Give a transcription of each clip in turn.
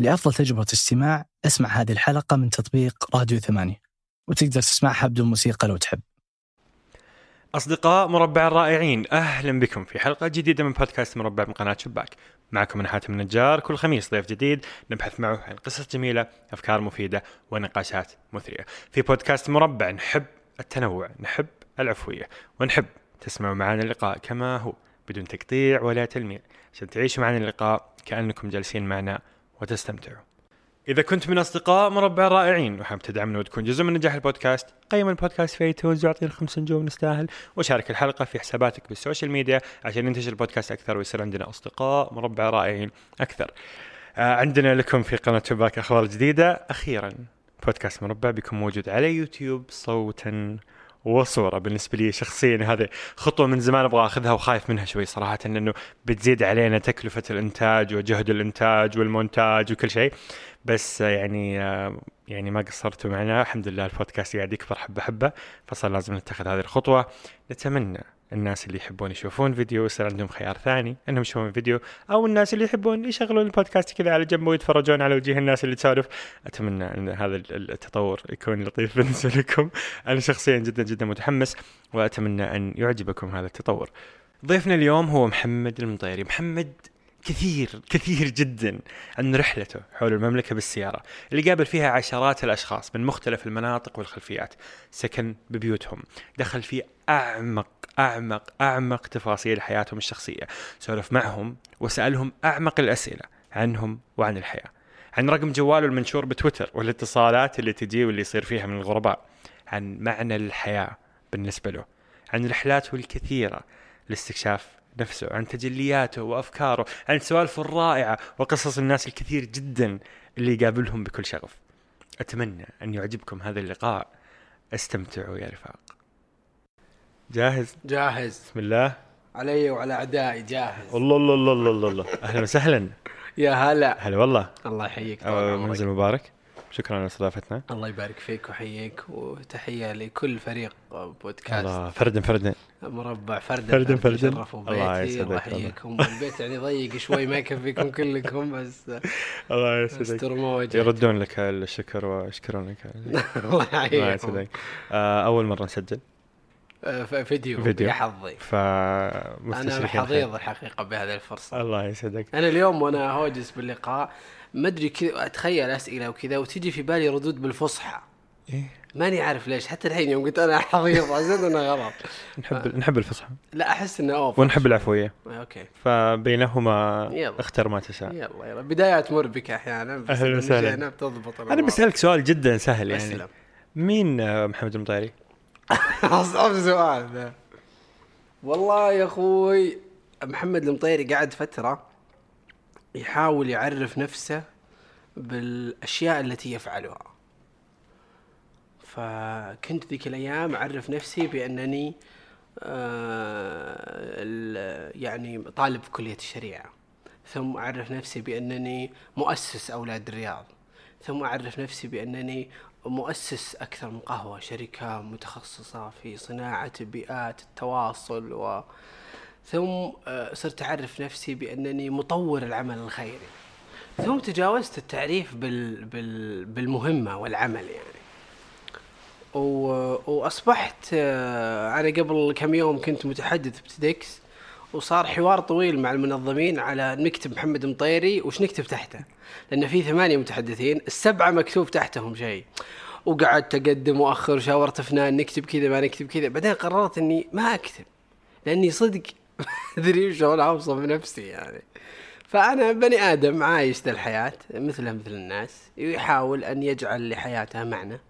لأفضل تجربة استماع أسمع هذه الحلقة من تطبيق راديو ثمانية وتقدر تسمعها بدون موسيقى لو تحب. أصدقاء مربع الرائعين أهلا بكم في حلقة جديدة من بودكاست مربع من قناة شباك. معكم أنا حاتم النجار كل خميس ضيف جديد نبحث معه عن قصص جميلة أفكار مفيدة ونقاشات مثرية. في بودكاست مربع نحب التنوع نحب العفوية ونحب تسمعوا معنا اللقاء كما هو بدون تقطيع ولا تلميع. عشان تعيشوا معنا اللقاء كأنكم جالسين معنا وتستمتعوا إذا كنت من أصدقاء مربع الرائعين وحاب تدعمنا وتكون جزء من نجاح البودكاست. قيم البودكاست في iTunes واعطينا خمس نجوم نستاهل. وشارك الحلقة في حساباتك بال social media عشان ينتشر البودكاست أكثر ويصير عندنا أصدقاء مربع رائعين أكثر. آه عندنا لكم في قناة شباك أخبار جديدة. أخيرا بودكاست مربع بيكون موجود على يوتيوب صوتا. وصورة بالنسبة لي شخصيا هذه خطوة من زمان أبغى أخذها وخايف منها شوي صراحة لأنه بتزيد علينا تكلفة الإنتاج وجهد الإنتاج والمونتاج وكل شيء. بس يعني يعني ما قصرتوا معنا الحمد لله البودكاست قاعد يكبر حبة حبة فصار لازم نتخذ هذه الخطوة. نتمنى الناس اللي يحبون يشوفون فيديو يصير عندهم خيار ثاني انهم يشوفون فيديو أو الناس اللي يحبون يشغلون البودكاست كذا على جنب ويتفرجون على وجيه الناس اللي تسولف. اتمنى ان هذا التطور يكون لطيف بالنسبة لكم. أنا شخصيا جدا جدا متحمس واتمنى ان يعجبكم هذا التطور. ضيفنا اليوم هو محمد المطيري. محمد كثير كثير جدا عن رحلته حول المملكة بالسيارة اللي قابل فيها عشرات الأشخاص من مختلف المناطق والخلفيات. سكن ببيوتهم. دخل في أعمق أعمق أعمق تفاصيل حياتهم الشخصية. سولف معهم وسألهم أعمق الأسئلة عنهم وعن الحياة. عن رقم جواله المنشور بتويتر والاتصالات اللي تجي واللي يصير فيها من الغرباء. عن معنى الحياة بالنسبة له. عن رحلاته الكثيرة لاستكشاف نفسه عن تجلياته وأفكاره عن سوالفه الرائعة وقصص الناس الكثير جدا اللي يقابلهم بكل شغف. أتمنى أن يعجبكم هذا اللقاء. استمتعوا يا رفاق. جاهز؟ جاهز. بسم الله. علي وعلى أعدائي جاهز. الله الله الله الله الله. أهلا وسهلا. يا هلا. هلا والله. الله يحييك منزل مبارك. شكرا على استضافتنا. الله يبارك فيك ويحييك وتحية لكل فريق بودكاست. الله فردا فردا مربع فردا فردا فردا شرفوا بيتي الله. يحييكم البيت يعني ضيق شوي ما يكفيكم كلكم بس الله يسعدك. يردون لك الشكر ويشكرونك. الله يحييكم. آه، أول مرة نسجل. فيديو فيديو. يا حظي. ف أنا حظيظ الحقيقة بهذه الفرصة. الله يسعدك. أنا اليوم وأنا هوجس باللقاء ما أدري كذا أتخيل أسئلة وكذا وتجي في بالي ردود بالفصحى. إيه. ماني عارف ليش حتى الحين يوم قلت أنا حظيظ حسيت انه غلط. نحب ف... نحب الفصحى. لا أحس إنه over. ونحب العفوية. okay. فبينهما يلا. اختر ما تشاء يلا يلا. بدايات مربكة أحيانا بس أهلا وسهلا. بتضبط أنا بسألك سؤال جدا سهل يعني. أسلم. مين محمد المطيري؟ اصعب سؤال. ده والله يا أخوي محمد المطيري قعد فترة يحاول يعرف نفسه بالأشياء التي يفعلها. فكنت ذيك الأيام أعرف نفسي بأنني آه يعني طالب في كلية الشريعة. ثم أعرف نفسي بأنني مؤسس أولاد الرياض. ثم أعرف نفسي بأنني مؤسس أكثر من قهوة شركة متخصصة في صناعة بيئات التواصل و ثم صرت أعرف نفسي بأنني مطور العمل الخيري. ثم تجاوزت التعريف بال بال بالمهمة والعمل يعني. و... وأصبحت أنا قبل كم يوم كنت متحدث بتدكس وصار حوار طويل مع المنظمين على نكتب محمد مطيري وش نكتب تحته. لأن في ثمانية متحدثين السبعة مكتوب تحتهم شيء. وقعدت اقدم واخر وشاورت فنان نكتب كذا ما نكتب كذا. بعدين قررت إني ما أكتب لأني صدق أدري شلون أوصف نفسي يعني. فأنا بني آدم عايش ذا الحياة مثله مثل الناس يحاول أن يجعل لحياته معنى.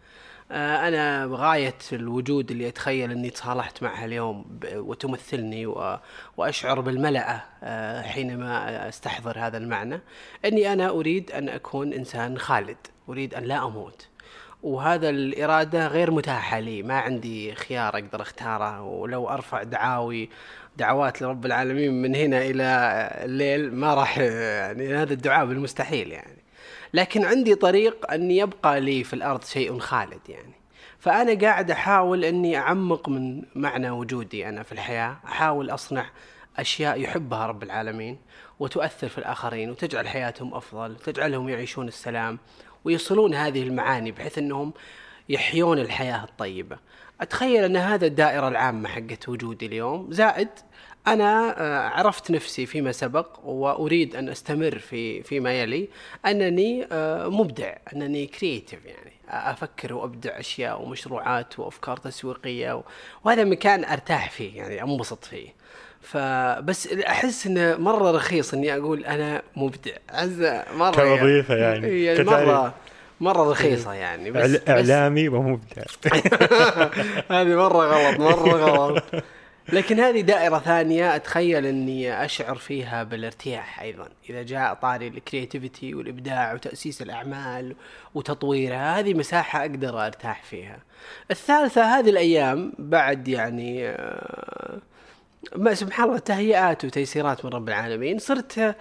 أنا غاية الوجود اللي أتخيل إني تصالحت معها اليوم وتمثلني وأشعر بالملأة آه، حينما أستحضر هذا المعنى إني أنا أريد أن أكون إنسان خالد أريد أن لا أموت. وهذا الإرادة غير متاحة لي ما عندي خيار أقدر أختاره. ولو أرفع دعاوي دعوات لرب العالمين من هنا إلى الليل ما راح يعني هذا الدعاء بالمستحيل يعني. لكن عندي طريق أن يبقى لي في الأرض شيء خالد يعني فأنا قاعد أحاول أني أعمق من معنى وجودي أنا في الحياة أحاول أصنع أشياء يحبها رب العالمين وتؤثر في الآخرين وتجعل حياتهم أفضل وتجعلهم يعيشون السلام ويصلون هذه المعاني بحيث أنهم يحيون الحياة الطيبة. أتخيل أن هذا الدائرة العامة حقت وجودي اليوم زائد أنا آه، عرفت نفسي فيما سبق وأريد أن أستمر في فيما يلي. أنني آه، مبدع أنني كرييتيف يعني. أفكر وأبدع أشياء ومشروعات وأفكار تسويقية. وهذا مكان أرتاح فيه يعني أنبسط فيه. فبس أحس إنه مرة رخيص إني أقول أنا مبدع. عز مرة كوظيفه يعني, يعني. مرة مرة رخيصة يعني بس إعلامي ومبدع. هذه مرة غلط مرة غلط. لكن هذه دائرة ثانية أتخيل أني أشعر فيها بالارتياح أيضا. إذا جاء طاري الكرياتيفيتي والإبداع وتأسيس الأعمال وتطويرها هذه مساحة أقدر أرتاح فيها. الثالثة هذه الأيام بعد يعني آه، ما سبحان الله تهيئات وتيسيرات من رب العالمين صرت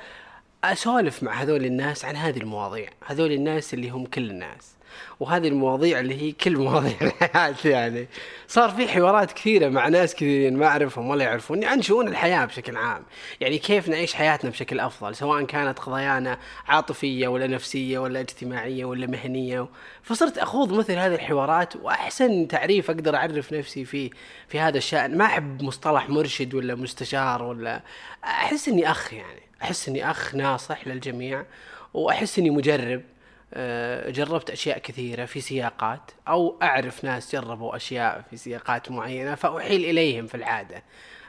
أسولف مع هذول الناس عن هذه المواضيع هذول الناس اللي هم كل الناس. وهذه المواضيع اللي هي كل مواضيع الحياة يعني. صار في حوارات كثيرة مع ناس كثيرين ما أعرفهم ولا يعرفوني عن شؤون الحياة بشكل عام. يعني كيف نعيش حياتنا بشكل أفضل سواء كانت قضايانا عاطفية ولا نفسية ولا اجتماعية ولا مهنية. فصرت أخوض مثل هذه الحوارات وأحسن تعريف أقدر أعرف نفسي فيه في هذا الشأن. ما أحب مصطلح مرشد ولا مستشار ولا أحس إني أخ يعني. أحس إني أخ ناصح للجميع وأحس إني مجرب. جربت أشياء كثيرة في سياقات أو أعرف ناس جربوا أشياء في سياقات معينة فأحيل إليهم في العادة.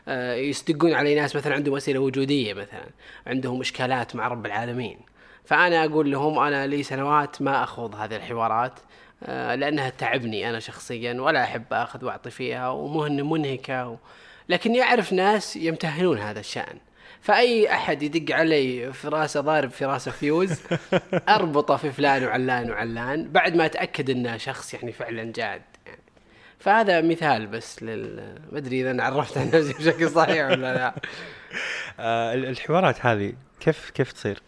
آه، يصدقون علي ناس مثلا عندهم أسئلة وجودية مثلا عندهم إشكالات مع رب العالمين. فأنا أقول لهم أنا لي سنوات ما أخوض هذه الحوارات آه، لأنها تعبني أنا شخصيا ولا أحب أخذ وأعطي فيها ومهن منهكة و... لكني اعرف ناس يمتهنون هذا الشأن. فأي أحد يدق علي في راسه ضارب في راسه فيوز أربطه في فلان وعلان وعلان بعد ما أتأكد إنه شخص يعني فعلا جاد يعني فهذا مثال بس لل ما أدري إذا عرفت عن نفسي بشكل صحيح ولا لا آه الحوارات هذه كيف كيف تصير؟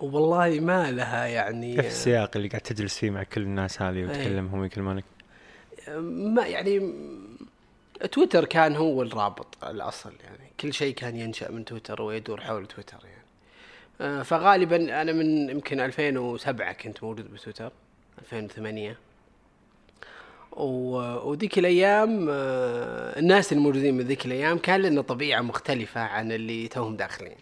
والله ما لها يعني كيف السياق اللي قاعد تجلس فيه مع كل الناس هذه وتكلمهم ويكلمونك؟ ما يعني تويتر كان هو الرابط الأصل يعني كل شيء كان ينشأ من تويتر ويدور حول تويتر يعني. آه، فغالبا أنا من يمكن 2007 كنت موجود بتويتر 2008 وذيك الأيام آه، الناس الموجودين من ذيك الأيام كان لنا طبيعة مختلفة عن اللي توهم داخلين.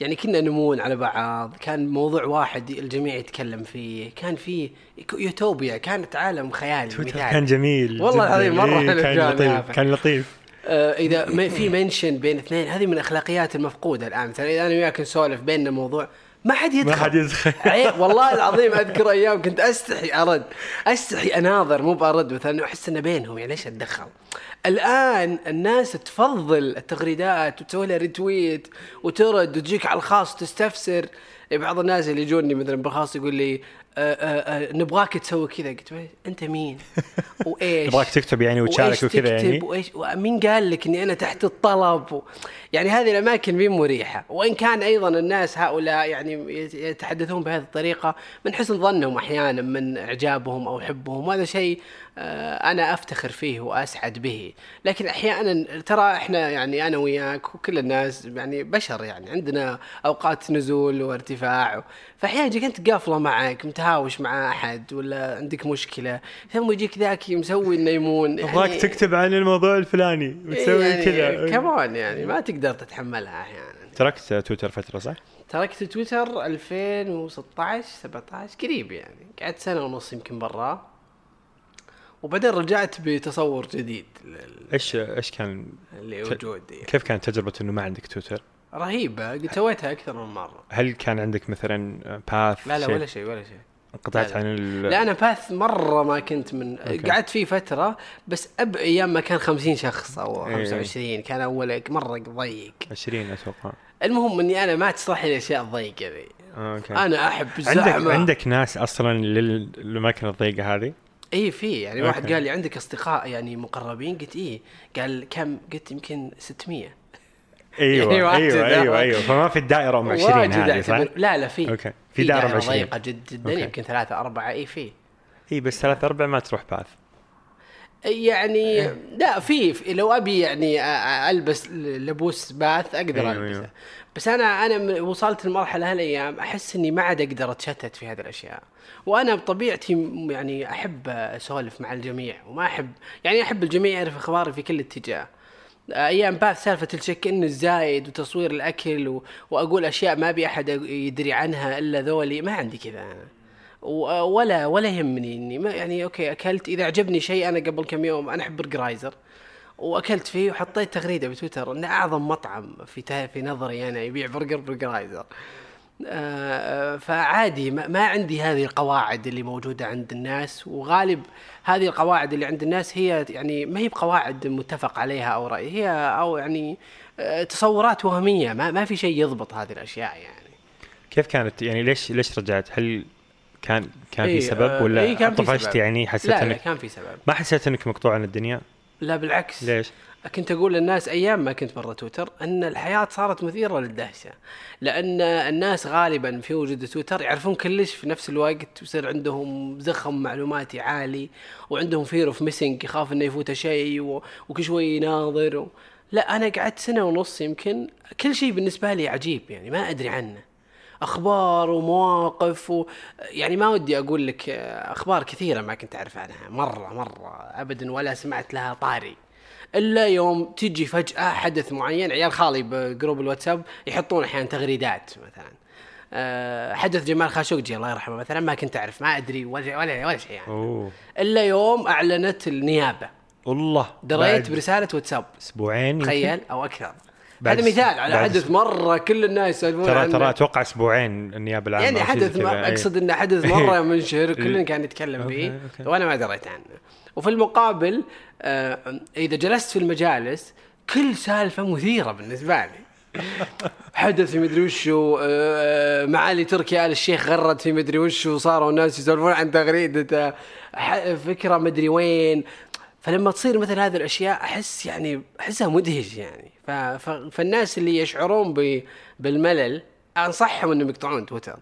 يعني كنا نمون على بعض كان موضوع واحد الجميع يتكلم فيه كان في يوتوبيا كانت عالم خيالي تويتر كان جميل والله العظيم مرة إيه كان لطيف كان لطيف. آه إذا في منشن بين اثنين هذه من الاخلاقيات المفقودة الآن. مثلا إذا أنا وياك نسولف بيننا موضوع ما حد يدخل. ما حد يدخل. والله العظيم أذكر أيام كنت أستحي أرد أستحي أناظر مو بأرد مثلا أحس إنه بينهم يعني ليش أتدخل؟ الآن الناس تفضل التغريدات وتسوي لها ريتويت وترد وتجيك على الخاص تستفسر بعض الناس اللي يجوني مثلا بالخاص يقول لي آه، آه، آه، نبغاك تسوي كذا. قلت أنت مين؟ وإيش؟ نبغاك تكتب يعني وتشارك وكذا يعني؟ وإيش؟ مين قال لك إني أنا تحت الطلب؟ و... يعني هذه الأماكن مين مريحة؟ وإن كان أيضا الناس هؤلاء يعني يتحدثون بهذه الطريقة من حسن ظنهم أحيانا من إعجابهم أو حبهم. وهذا شيء أنا أفتخر فيه وأسعد به. لكن أحيانا ترى إحنا يعني أنا وياك وكل الناس يعني بشر يعني عندنا أوقات نزول وارتفاع. فاحيانا يجيك أنت قافلة معك متهاوش مع أحد ولا عندك مشكلة ثم يجيك ذاك مسوي إنه يمون. أبغاك يعني تكتب عن الموضوع الفلاني وتسوي يعني كذا. كمان يعني ما تقدر تتحملها أحيانا. تركت تويتر فترة صح؟ تركت تويتر 2016 17 قريب يعني قعدت سنة ونص يمكن برا. وبعدين رجعت بتصور جديد إيش إيش كان اللي وجود يعني. كيف كانت تجربة إنه ما عندك تويتر؟ رهيبة قد سويتها أكثر من مرة هل كان عندك مثلا Path لا لا شيء؟ ولا شيء ولا شيء انقطعت عن ال... لا أنا Path مرة ما كنت من okay. قعدت فيه فترة بس أب أيام ما كان 50 شخص أو 25 إيه. كان أول مرة ضيق 20 أتوقع المهم إني أنا ما تصلح لي الاشياء الضيقه ذي okay أنا أحب الزحمه عندك عندك ناس أصلا للأماكن الضيقة هذه؟ اي في يعني okay. واحد قال لي عندك أصدقاء يعني مقربين؟ قلت إيه قال كم؟ قلت يمكن 600 أيوه يعني أيوه أيوه أيوه. فما في الدائرة أم 20 هذه صح؟ لا لا في. okay. في دائرة أم 20 ضيقة جدا يمكن ثلاثة أربعة اي في. إي بس ثلاثة أربعة ما تروح Path. يعني لا في لو أبي يعني ألبس لبوس Path أقدر أيوة، ألبسه. أيوة. بس أنا أنا وصلت لمرحلة هالايام أحس إني ما عاد أقدر أتشتت في هذه الأشياء. وأنا بطبيعتي يعني أحب أسولف مع الجميع وما أحب يعني أحب الجميع يعرف أخباري في كل اتجاه. أيام Path سالفة ال check-in الزايد وتصوير الأكل و... وأقول أشياء ما أبي أحد يدري عنها إلا ذولي ما عندي كذا أنا. ولا ولا يهمني إني ما يعني okay أكلت إذا عجبني شيء أنا قبل كم يوم أنا أحب Burgerizzr وأكلت فيه وحطيت تغريدة بتويتر إنه أعظم مطعم في في نظري أنا يبيع برجر Burgerizzr آه، فعادي ما, ما عندي هذه القواعد اللي موجودة عند الناس. وغالب هذه القواعد اللي عند الناس هي يعني ما هي بقواعد متفق عليها أو رأي هي أو يعني آه، تصورات وهمية. ما, ما في شيء يضبط هذه الأشياء يعني. كيف كانت؟ يعني ليش ليش رجعت؟ هل كان كان في إيه، سبب آه، ولا إيه، كان طفشت سبب. يعني حسيت لا لا انك كان في سبب ما حسيت إنك مقطوع عن الدنيا؟ لا بالعكس ليش؟ كنت أقول للناس أيام ما كنت برا تويتر أن الحياة صارت مثيرة للدهشة لأن الناس غالبا في وجود تويتر يعرفون كلش في نفس الوقت ويصير عندهم زخم معلوماتي عالي وعندهم fear of missing يخاف إنه يفوته شيء و- وكل شوي يناظر و... لا أنا قعدت سنة ونص يمكن كل شيء بالنسبة لي عجيب يعني ما أدري عنه أخبار ومواقف و... يعني ما ودي أقول لك أخبار كثيرة ما كنت أعرف عنها مرة مرة ابدا ولا سمعت لها طاري. إلا يوم تجي فجأة حدث معين عيال خالي ب group الواتساب يحطون أحيانا تغريدات مثلا. أه حدث جمال خاشقجي الله يرحمه مثلا ما كنت أعرف ما أدري ولا ولا ولا شيء يعني. أوه. إلا يوم أعلنت النيابة. والله دريت برسالة واتساب. أسبوعين؟ تخيل أو أكثر. هذا مثال على حدث مرة كل الناس يسولفون ترى عنه. ترى أتوقع أسبوعين النيابة العامة يعني حدث. ما. أقصد إنه حدث مرة مشتهر كلنا كان يتكلم okay، فيه. وأنا ما دريت عنه وفي المقابل آه إذا جلست في المجالس كل سالفة مثيرة بالنسبة لي حدث في مدري وشو آه، معالي تركي آل الشيخ غرد في مدري وشو وصاروا الناس يسولفون عن تغريدته فكرة مدري وين فلما تصير مثل هذه الأشياء أحس يعني أحسها مدهش يعني. فالناس اللي يشعرون. بالملل أنصحهم إنهم يقطعون تويتر.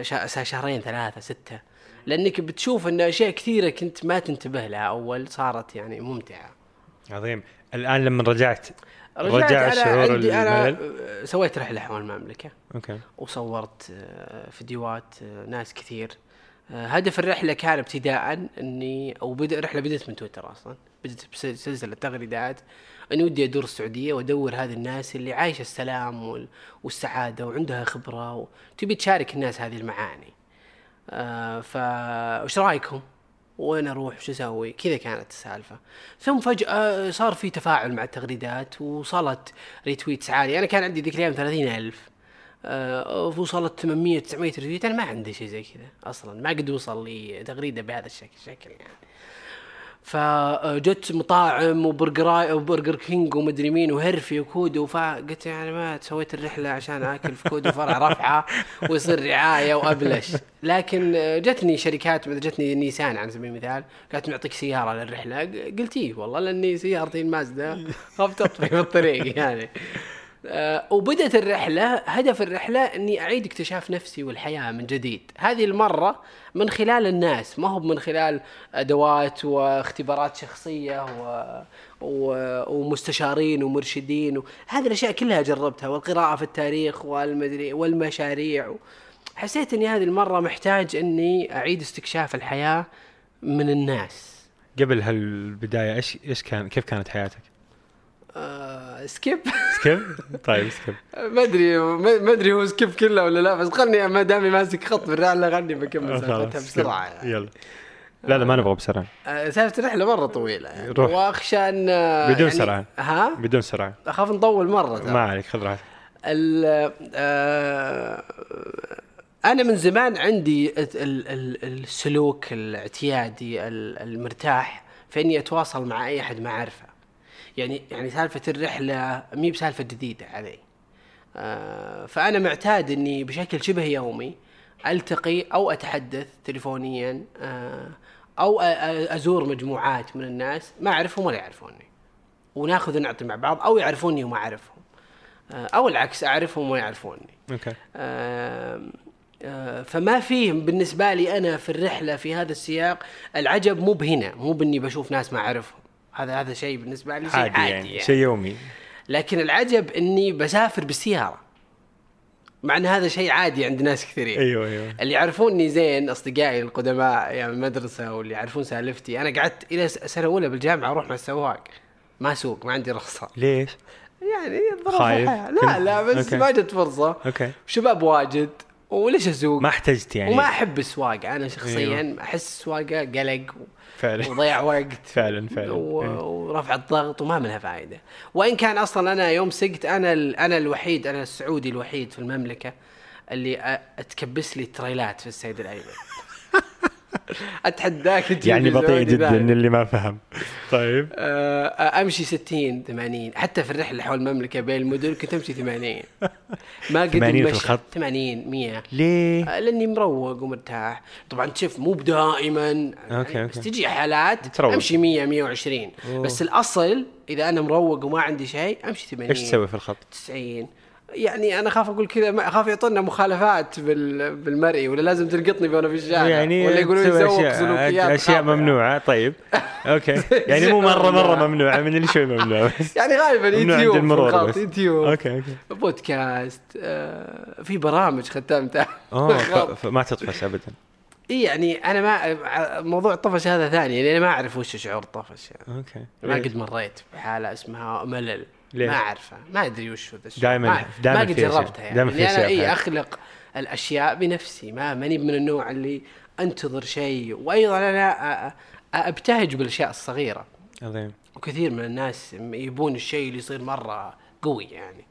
شا- شهرين ثلاثة ستة. لأنك بتشوف أن أشياء كثيرة كنت ما تنتبه لها أول صارت يعني ممتعة. عظيم. الآن لما رجعت رجعت رجع الشعور عندي آه، سويت رحلة حول المملكة. أوكي. وصورت آه، فيديوهات آه، ناس كثير. آه، هدف الرحلة كان ابتداء اني أو بدأ الرحلة بدأت من تويتر أصلا بدأت بسلسلة تغريدات اني ودي أدور السعودية وأدور هذه الناس اللي عايشة السلام وال- والسعادة وعندها خبرة وتبي تشارك الناس هذه المعاني. آه فا وش رأيكم؟ وين أروح وش أسوي؟ كذا كانت السالفة. ثم فجأة صار في تفاعل مع التغريدات وصلت retweets عالية، أنا كان عندي ذيك الأيام 30000 آه وصلت 800 900 retweet أنا ما عندي شيء زي كذا أصلا. ما قد وصل لي تغريده بهذا الشكل شكل يعني. فجت مطاعم وبرجر وبرجر كينج ومدري مين وهرفي وكودو فقلت يعني ما سويت الرحلة عشان آكل في كودو فرع رفعة ويصير رعاية وأبلش. لكن جتني شركات جتني نيسان على سبيل المثال قالت نعطيك سيارة للرحلة. قلت إيه والله لأني سيارتي المازدا خفت اطفي في الطريق يعني. آه، وبدت الرحلة هدف الرحلة إني أعيد اكتشاف نفسي والحياة من جديد. هذه المرة من خلال الناس ما هو من خلال أدوات واختبارات شخصية و... و... ومستشارين ومرشدين و... هذه الأشياء كلها جربتها والقراءة في التاريخ والمدري والمشاريع و... حسيت إني هذه المرة محتاج إني أعيد استكشاف الحياة من الناس. قبل هالبداية إيش إيش كان كيف كانت حياتك؟ آه سكيب سكيب؟ طيب سكيب ما أدري ما أدري هو skip كله ولا لا بس خلني ما دامي ماسك خط بالرحله خلني بكمل سالفتها بسرعة. يعني. يلا لا لا ما نبغى بسرعة آه، سالفة الرحلة مرة طويلة يعني. روح. واخشى ان آه، بدون يعني سرعة. ها بدون سرعة أخاف نطول مرة ترى. ما عليك خذ راحتك آه، أنا من زمان عندي ال- ال- السلوك الإعتيادي ال- المرتاح في إني أتواصل مع أي أحد ما أعرفه يعني يعني سالفة الرحلة مي بسالفة جديدة علي. آه، فأنا معتاد إني بشكل شبه يومي ألتقي أو أتحدث تليفونيا آه، أو أزور مجموعات من الناس ما أعرفهم ولا يعرفوني. وناخذ ونعطي مع بعض أو يعرفوني وما أعرفهم آه، أو العكس أعرفهم وما يعرفوني. أوكي. آه، فما فيه بالنسبة لي أنا في الرحلة في هذا السياق العجب مو بهنا مو بإني بشوف ناس ما أعرفهم. هذا هذا شيء بالنسبة لي شيء عادي, عادي, يعني, يعني. شيء يومي لكن العجب إني بسافر بالسيارة مع إن هذا شيء عادي عند ناس كثيرين أيوه أيوه اللي يعرفوني زين أصدقائي القدماء يعني المدرسة واللي يعرفون سالفتي أنا قعدت إلى سنة أولى بالجامعة أروح مع السواق ما أسوق ما عندي رخصة ليش؟ يعني ظروف خايف؟ الحياة. لا لا بس أوكي. ما جت فرصة أوكي شباب واجد وليش أسوق ما احتجت يعني وما أحب السواقة أنا شخصيا أيوه. أحس السواقة قلق فعلا. وضيع وقت. فعلا فعلا. و- إيه. ورفع الضغط وما منها فائده وإن كان أصلا أنا يوم سقت أنا ال- أنا الوحيد أنا السعودي الوحيد في المملكة اللي أ- أتكبس لي تريلات في السيد الايمن اتحداك يعني بطيء جدا. اللي ما فهم طيب آه، أمشي 60 80 حتى في الرحلة حول المملكة بين المدن كنت أمشي 80 ما قد 80 في. الخط؟ 80 100 ليه؟ آه، لأني مروق ومرتاح طبعا شوف مو بدائما أوكي، يعني. بس تجي حالات تروق. أمشي 100 120 أوه. بس الأصل إذا أنا مروق وما عندي شيء أمشي 80 إيش تسوي في الخط؟ 90 يعني أنا أخاف أقول كذا ما- أخاف يعطونا مخالفات بال... بالمرئي ولا لازم تلقطني وأنا في الشارع يعني ولا يقولوا تسوي يسوق أشياء سلوكيات أشياء. ممنوعة. طيب. أوكي. يعني مو مرة مرة ممنوعة من اللي شوي ممنوع. بس يعني غالبا يوتيوب. يوتيوب. أوكي أوكي. بودكاست آه، في برامج ختمتها. اوه فما تطفش ابدا. إيه يعني أنا ما موضوع الطفش هذا ثاني لاني ما أعرف وش شعور الطفش يعني. أوكي. ما ليش؟ قد مريت بحالة اسمها ملل. ليه؟ ما أعرفها ما أدري وش هو ذا الشيء. دايماً- ما, دايماً ما قد. جربتها يعني دايماً في لأني أنا اي. أخلق الأشياء بنفسي ما ماني من النوع اللي أنتظر شيء وأيضا أنا أبتهج بالأشياء الصغيرة عظيم وكثير من الناس يبون الشيء اللي يصير مرة قوي يعني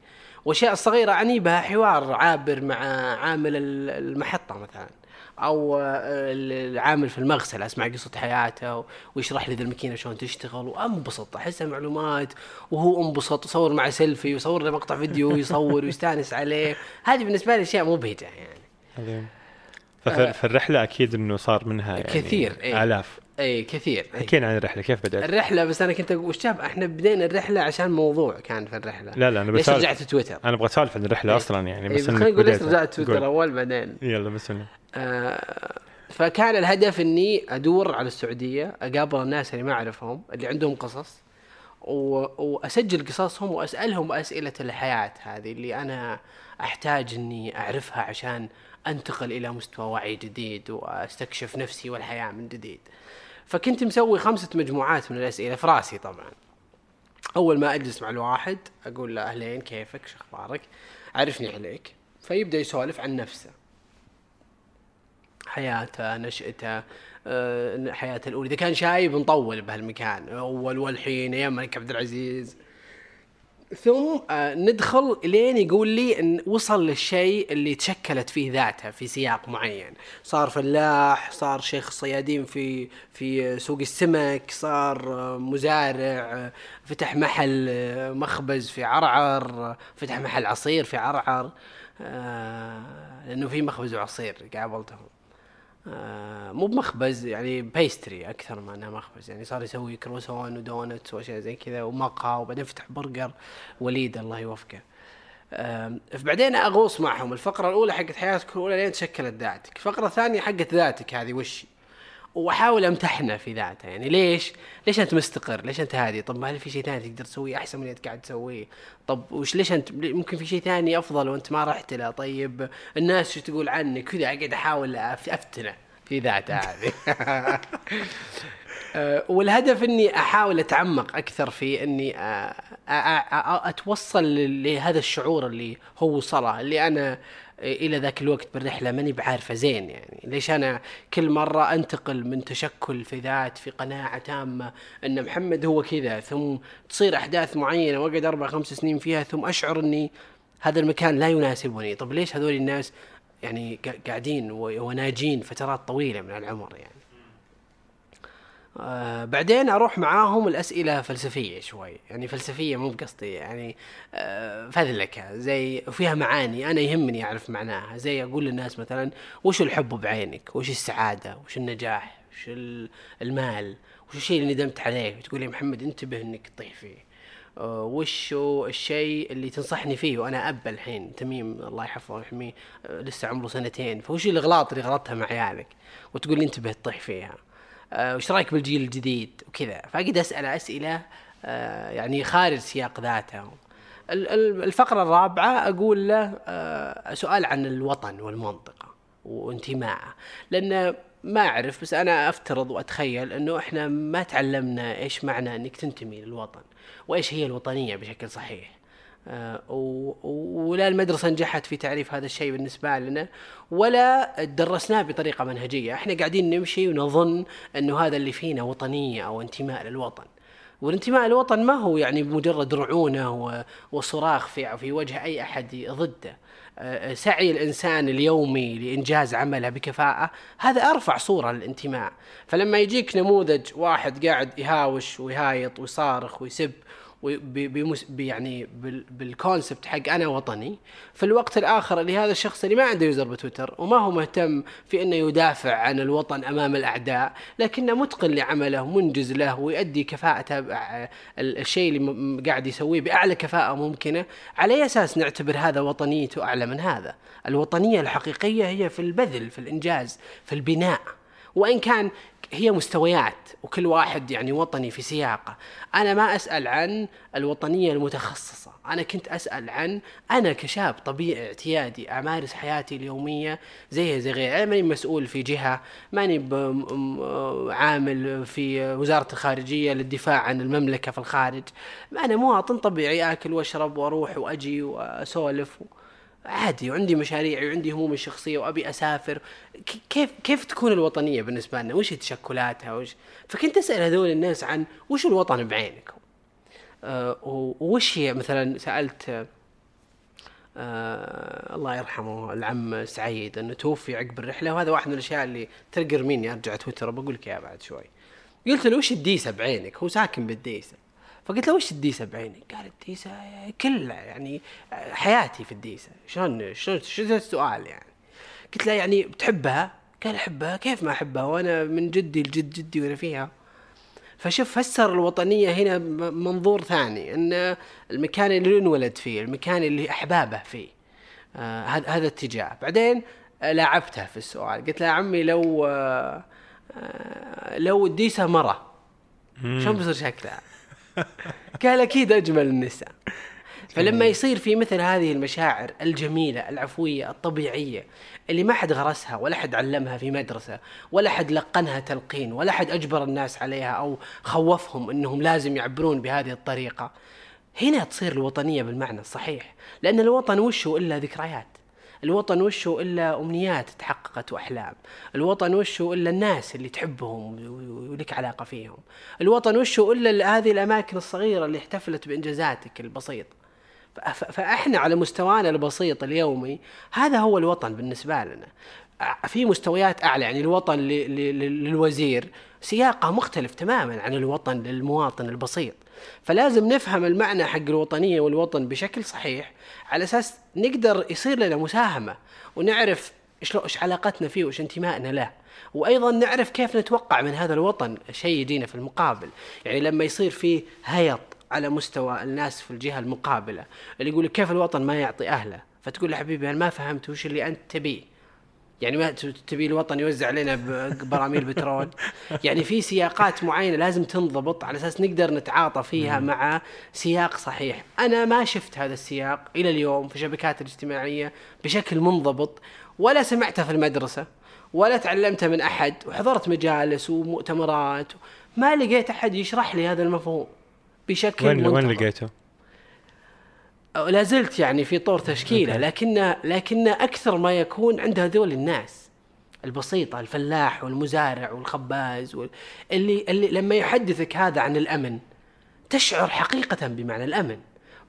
والاشياء الصغيرة اعني بها حوار عابر مع عامل ال- المحطة مثلا أو آه، العامل في المغسله اسمع قصة حياته ويشرح لي ذا الماكينة شلون تشتغل وانبسط احسها معلومات وهو انبسط وصور معه سيلفي ويصور له مقطع فيديو ويصور ويستأنس عليه هذه بالنسبة لي أشياء مبهجة يعني عظيم ففي في الرحلة أكيد إنه صار منها يعني كثير، إيه. آلاف اي كثير أي. حكينا عن الرحلة كيف بدأت؟ الرحلة بس أنا كنت أقول شاب إحنا بدينا الرحلة عشان موضوع كان في الرحلة لا لا أنا بسولف رجعت تويتر؟ أنا أبغى أسولف عن الرحلة إيه. أصلا يعني إيه، بس بس إنك خلينا نقول ليش. رجعت تويتر. أول بعدين يلا بسم الله فكان الهدف إني أدور على السعودية أقابل الناس اللي ما أعرفهم اللي عندهم قصص و... وأسجل قصصهم وأسألهم أسئلة الحياة هذه اللي أنا أحتاج إني أعرفها عشان أنتقل إلى مستوى وعي جديد وأستكشف نفسي والحياة من جديد. فكنت مسوي خمسة مجموعات من الأسئلة في رأسي طبعا. أول ما أجلس مع الواحد أقول له أهلين كيفك شو أخبارك؟ عرفني عليك. فيبدأ يسولف عن نفسه. حياته نشأته آه، حياته الأولى. إذا كان شايب نطول بهالمكان. أول والحين أيام الملك عبد العزيز. ثم آه، ندخل لين يقول لي إن وصل للشيء اللي تشكلت فيه ذاته في سياق معين. صار فلاح صار شيخ صيادين في في سوق السمك صار آه، مزارع فتح محل مخبز في عرعر فتح محل عصير في عرعر. لأنه في مخبز وعصير قابلتهم مو بمخبز يعني pastry أكثر ما انه مخبز يعني صار يسوي كروسون ودونتس وأشياء زي كذا ومقهى وبعدين فتح برجر. وليد الله يوفقه. فبعدين أغوص معهم. الفقرة الأولى حقت حياتك الاولى لين تشكلت ذاتك الفقرة الثانية حقت ذاتك هذه وش؟ واحاول أمتحنه في ذاته يعني ليش؟ ليش أنت مستقر؟ ليش أنت هادي؟ طب ما هل في شيء ثاني تقدر تسويه أحسن من اللي أنت قاعد تسويه؟ طب وش ليش انت ممكن في شيء ثاني أفضل وأنت ما رحت له؟ طيب الناس شو تقول عنك؟ كذا اقعد أحاول أفتنه في ذاته هذه. آه، والهدف إني أحاول أتعمق أكثر في إني آه، آه، أتوصل لهذا الشعور اللي هو وصله اللي أنا إلى ذاك الوقت بالرحلة ماني بعارفة زين يعني. ليش أنا كل مرة أنتقل من تشكل في ذات في قناعة تامة أن محمد هو كذا ثم تصير أحداث معينة وأقعد أربع خمس سنين فيها ثم أشعر أني هذا المكان لا يناسبني. طب ليش هذول الناس يعني قا- قاعدين وناجين فترات طويلة من العمر يعني؟ آه بعدين أروح معاهم الأسئلة فلسفية شوي. يعني فلسفية مو بقصدي يعني آه فذلكه زي وفيها معاني أنا يهمني أعرف معناها. زي أقول للناس مثلا وش الحب بعينك؟ وش السعادة؟ وش النجاح؟ وش ال- المال؟ وش الشيء اللي ندمت عليه؟ تقول لي محمد انتبه إنك تطيح فيه آه، وش الشيء اللي تنصحني فيه؟ وأنا أب الحين تميم الله يحفظه ويحميه آه، لسه عمره سنتين. فوش الإغلاط اللي غلطتها مع عيالك؟ وتقول لي انتبه تطيح فيها. وش رأيك بالجيل الجديد وكذا؟ فأقعد أسأل أسئلة آه، يعني خارج سياق ذاته. ال- ال- الفقرة الرابعة أقول له آه، سؤال عن الوطن والمنطقة وانتمائه لأن ما أعرف بس أنا أفترض وأتخيل إنه إحنا ما تعلمنا إيش معنى إنك تنتمي للوطن وإيش هي الوطنية بشكل صحيح. آه، ولا المدرسة نجحت في تعريف هذا الشيء بالنسبة لنا ولا درسناه بطريقة منهجية. إحنا قاعدين نمشي ونظن إنه هذا اللي فينا وطنية أو انتماء للوطن. والانتماء للوطن ما هو يعني مجرد رعونة وصراخ في في وجه أي أحد ضده. آه، سعي الإنسان اليومي لإنجاز عمله بكفاءة هذا أرفع صورة للانتماء. فلما يجيك نموذج واحد قاعد يهاوش ويهايط ويصارخ ويسب يعني بال- بالكونسبت حق أنا وطني. في الوقت الآخر اللي هذا الشخص اللي ما عنده يوزر بتويتر وما هو مهتم في إنه يدافع عن الوطن أمام الأعداء لكنه متقن لعمله منجز له ويؤدي كفاءته الشيء اللي قاعد يسويه بأعلى كفاءة ممكنة. على أي أساس نعتبر هذا وطنيته أعلى من هذا؟ الوطنية الحقيقية هي في البذل في الإنجاز في البناء. وإن كان هي مستويات وكل واحد يعني وطني في سياقه. أنا ما أسأل عن الوطنية المتخصصة. أنا كنت أسأل عن أنا كشاب طبيعي اعتيادي أمارس حياتي اليومية زي زي غيري. أنا ماني مسؤول في جهة ماني عامل في وزارة الخارجية للدفاع عن المملكة في الخارج. أنا مواطن طبيعي آكل وأشرب وأروح وأجي وأسولف عادي وعندي مشاريعي وعندي همومي الشخصية وأبي أسافر كيف كيف تكون الوطنية بالنسبة لنا؟ وش تشكلاتها؟ وش فكنت أسأل هذول الناس عن وش الوطن بعينك؟ و- وش هي مثلا سألت آه الله يرحمه العم سعيد إنه توفي عقب الرحلة وهذا واحد من الأشياء اللي ترقر مني أرجع تويتر بقول لك إياها بعد شوي. قلت له وش الديسة بعينك؟ هو ساكن بالديسة. فقلت له وش الديسة بعينك؟ قال الديسة كلها يعني حياتي في الديسة، شلون شلون شو السؤال يعني؟ قلت له يعني بتحبها؟ قال أحبها، كيف ما أحبها وأنا من جدي لجد جدي وأنا فيها. فشوف فسر الوطنية هنا منظور ثاني إن المكان اللي انولد فيه المكان اللي أحبابه فيه آه هذا اتجاه بعدين لاعبته في السؤال قلت له عمي لو آه لو الديسة مرة شلون بيصير شكلها قال أكيد أجمل النساء. فلما يصير في مثل هذه المشاعر الجميلة العفوية الطبيعية اللي ما حد غرسها ولا حد علمها في مدرسة ولا حد لقنها تلقين ولا حد أجبر الناس عليها أو خوفهم أنهم لازم يعبرون بهذه الطريقة هنا تصير الوطنية بالمعنى الصحيح. لأن الوطن وشه إلا ذكريات؟ الوطن وشه إلا أمنيات تحققت وأحلام؟ الوطن وشه إلا الناس اللي تحبهم ولك علاقة فيهم؟ الوطن وشه إلا هذه الأماكن الصغيرة اللي احتفلت بإنجازاتك البسيطة فإحنا على مستوانا البسيط اليومي هذا هو الوطن بالنسبة لنا. في مستويات أعلى يعني الوطن للوزير سياقه مختلف تماما عن الوطن للمواطن البسيط. فلازم نفهم المعنى حق الوطنية والوطن بشكل صحيح على أساس نقدر يصير لنا مساهمة ونعرف إيش علاقتنا فيه وإيش انتمائنا له. وأيضا نعرف كيف نتوقع من هذا الوطن شيء يجينا في المقابل. يعني لما يصير فيه هيط على مستوى الناس في الجهة المقابلة اللي يقول كيف الوطن ما يعطي أهله؟ فتقول له حبيبي أنا ما فهمت وش اللي أنت تبيه؟ يعني ما تبي الوطن يوزع علينا براميل بترول يعني في سياقات معينة لازم تنضبط على أساس نقدر نتعاطى فيها مع سياق صحيح أنا ما شفت هذا السياق إلى اليوم في الشبكات الاجتماعية بشكل منضبط ولا سمعته في المدرسة ولا تعلمته من أحد وحضرت مجالس ومؤتمرات ما لقيت أحد يشرح لي هذا المفهوم بشكل وين وين منتظم. لقيته؟ لا زلت يعني في طور تشكيلة لكن لكن أكثر ما يكون عند هذول الناس البسيطة الفلاح والمزارع والخباز وال... اللي اللي لما يحدثك هذا عن الأمن تشعر حقيقة بمعنى الأمن.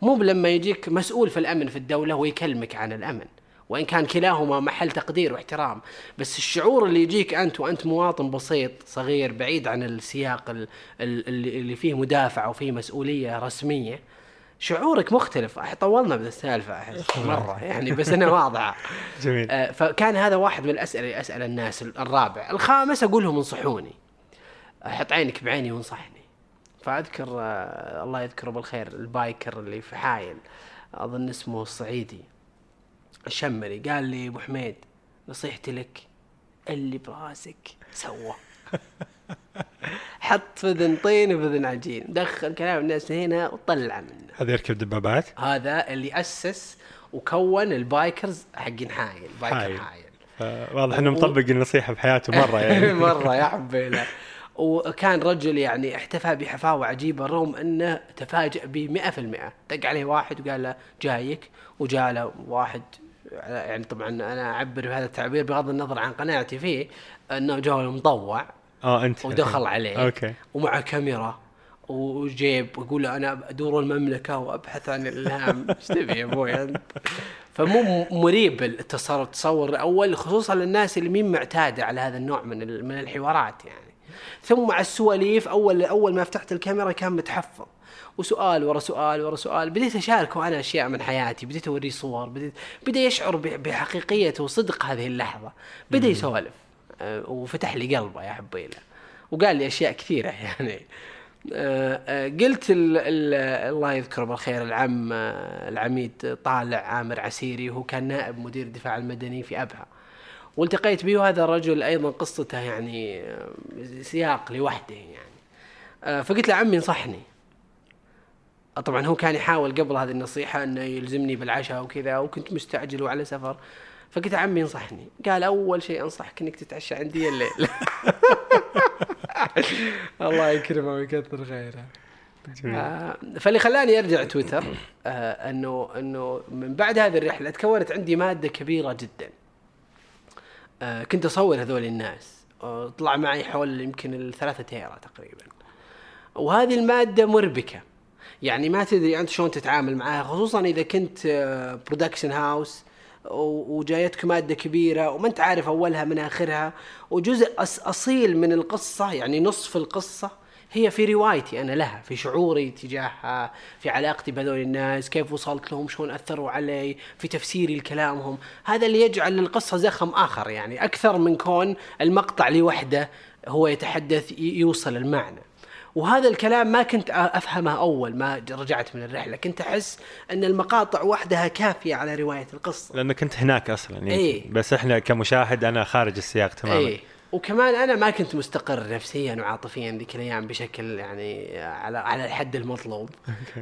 مو لما يجيك مسؤول في الأمن في الدولة ويكلمك عن الأمن. وإن كان كلاهما محل تقدير واحترام. بس الشعور اللي يجيك أنت وأنت مواطن بسيط صغير بعيد عن السياق ال- ال- اللي اللي فيه مدافع وفيه مسؤولية رسمية شعورك مختلف. طولنا بالسالفة أحس مرة. يعني بس انها واضحة. جميل. آه، فكان هذا واحد من الأسئلة اللي أسأل الناس الرابع. الخامس أقول لهم انصحوني. أحط عينك بعيني وانصحني. فأذكر آه، الله يذكره بالخير ال biker اللي في حايل. أظن اسمه الصعيدي. الشمري. قال لي أبو حميد نصيحتي لك اللي براسك سوى. حط في اذن طين وفي اذن عجين. دخل كلام الناس هنا وطلع منه. هذا يركب دبابات؟ هذا اللي أسس وكون ال bikers حقين حايل biker حايل. حايل. واضح إنه مطبق النصيحه بحياته مرة يعني. مرة يا حبيله وكان رجل يعني احتفى بحفاوة عجيبة رغم إنه تفاجأ ب 100% دق عليه واحد وقال له جايك وجاء له واحد. يعني طبعا أنا أعبر بهذا التعبير بغض النظر عن قناعتي فيه إنه جاء له مطوع. آه أنت. ودخل عليه. أوكي. ومع كاميرا وجيب ويقول له أنا أدور المملكة وأبحث عن الالهام إيش تبي يا أبوي؟ فمو مريب التصور التصور الأول خصوصا للناس اللي مين معتادة على هذا النوع من من الحوارات يعني. ثم مع السواليف أول أول ما فتحت الكاميرا كان متحفظ. وسؤال ورا سؤال ورا سؤال. بديت أشاركه أنا أشياء من حياتي. بديت اوريه صور. بديت بدأ يشعر بحقيقية وصدق هذه اللحظة. بدأ يسولف. وفتح لي قلبه يا حبيله وقال لي أشياء كثيرة يعني. آه، آه، قلت ال ال الله يذكره بالخير العم آه، العميد طالع عامر عسيري وهو كان نائب مدير الدفاع المدني في أبها. والتقيت به وهذا الرجل أيضا قصته يعني آه، سياق لوحده يعني. آه، فقلت له عمي انصحني. طبعا هو كان يحاول قبل هذه النصيحة إنه يلزمني بالعشاء وكذا وكنت مستعجل وعلى سفر. فقلت عمي انصحني. قال أول شيء أنصحك إنك تتعشى عندي الليل. الله يكرمه ويكثر خيره. آه، فاللي خلاني أرجع تويتر آه، أنه أنه من بعد هذه الرحلة تكونت عندي مادة كبيرة جدا. آه، كنت أصور هذول الناس. طلع معي حول يمكن الثلاثة تيرا تقريبا. وهذه المادة مربكة. يعني ما تدري أنت شلون تتعامل معها خصوصا إذا كنت production house وجايتك مادة كبيرة وما أنت عارف أولها من آخرها. وجزء أصيل من القصة يعني نصف القصة هي في روايتي أنا لها في شعوري تجاهها في علاقتي بهذول الناس كيف وصلت لهم شلون أثروا علي في تفسيري لكلامهم. هذا اللي يجعل للقصه زخم آخر يعني أكثر من كون المقطع لوحده هو يتحدث يوصل المعنى. وهذا الكلام ما كنت أفهمه أول ما رجعت من الرحلة. كنت أحس أن المقاطع وحدها كافية على رواية القصة. لانك كنت هناك أصلا يعني إيه. بس إحنا كمشاهد أنا خارج السياق تماما. اي وكمان أنا ما كنت مستقر نفسيا وعاطفيا ذيك الأيام بشكل يعني على على الحد المطلوب.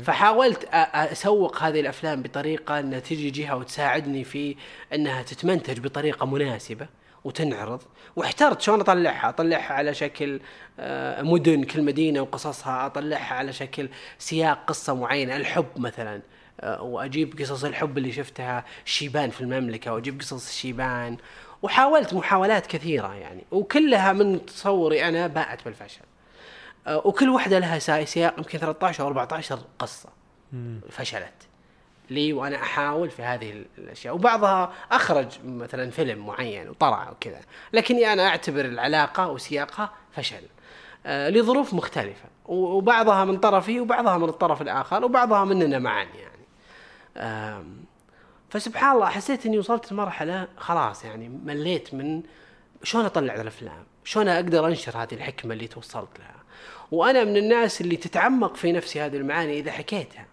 فحاولت أسوق هذه الأفلام بطريقة أنها تجي جهة وتساعدني في أنها تتمنتج بطريقة مناسبة. وتنعرض. واحترت شلون أطلعها؟ أطلعها على شكل آه، مدن كل مدينة وقصصها أطلعها على شكل سياق قصة معينة الحب مثلا. آه، وأجيب قصص الحب اللي شفتها شيبان في المملكة وأجيب قصص الشيبان وحاولت محاولات كثيرة يعني وكلها من تصوري أنا باءت بالفشل. آه، وكل واحدة لها سياق يمكن 13 أو 14 قصة فشلت. لي وأنا أحاول في هذه ال- الأشياء. وبعضها أخرج مثلا فيلم معين وطلع وكذا. لكني أنا أعتبر العلاقة وسياقها فشل. آه، لظروف مختلفة. وبعضها من طرفي وبعضها من الطرف الآخر وبعضها مننا معا يعني. فسبحان الله حسيت إني وصلت لمرحلة خلاص يعني مليت من شلون أطلع الأفلام؟ شلون أقدر أنشر هذه الحكمة اللي توصلت لها؟ وأنا من الناس اللي تتعمق في نفسي هذه المعاني إذا حكيتها.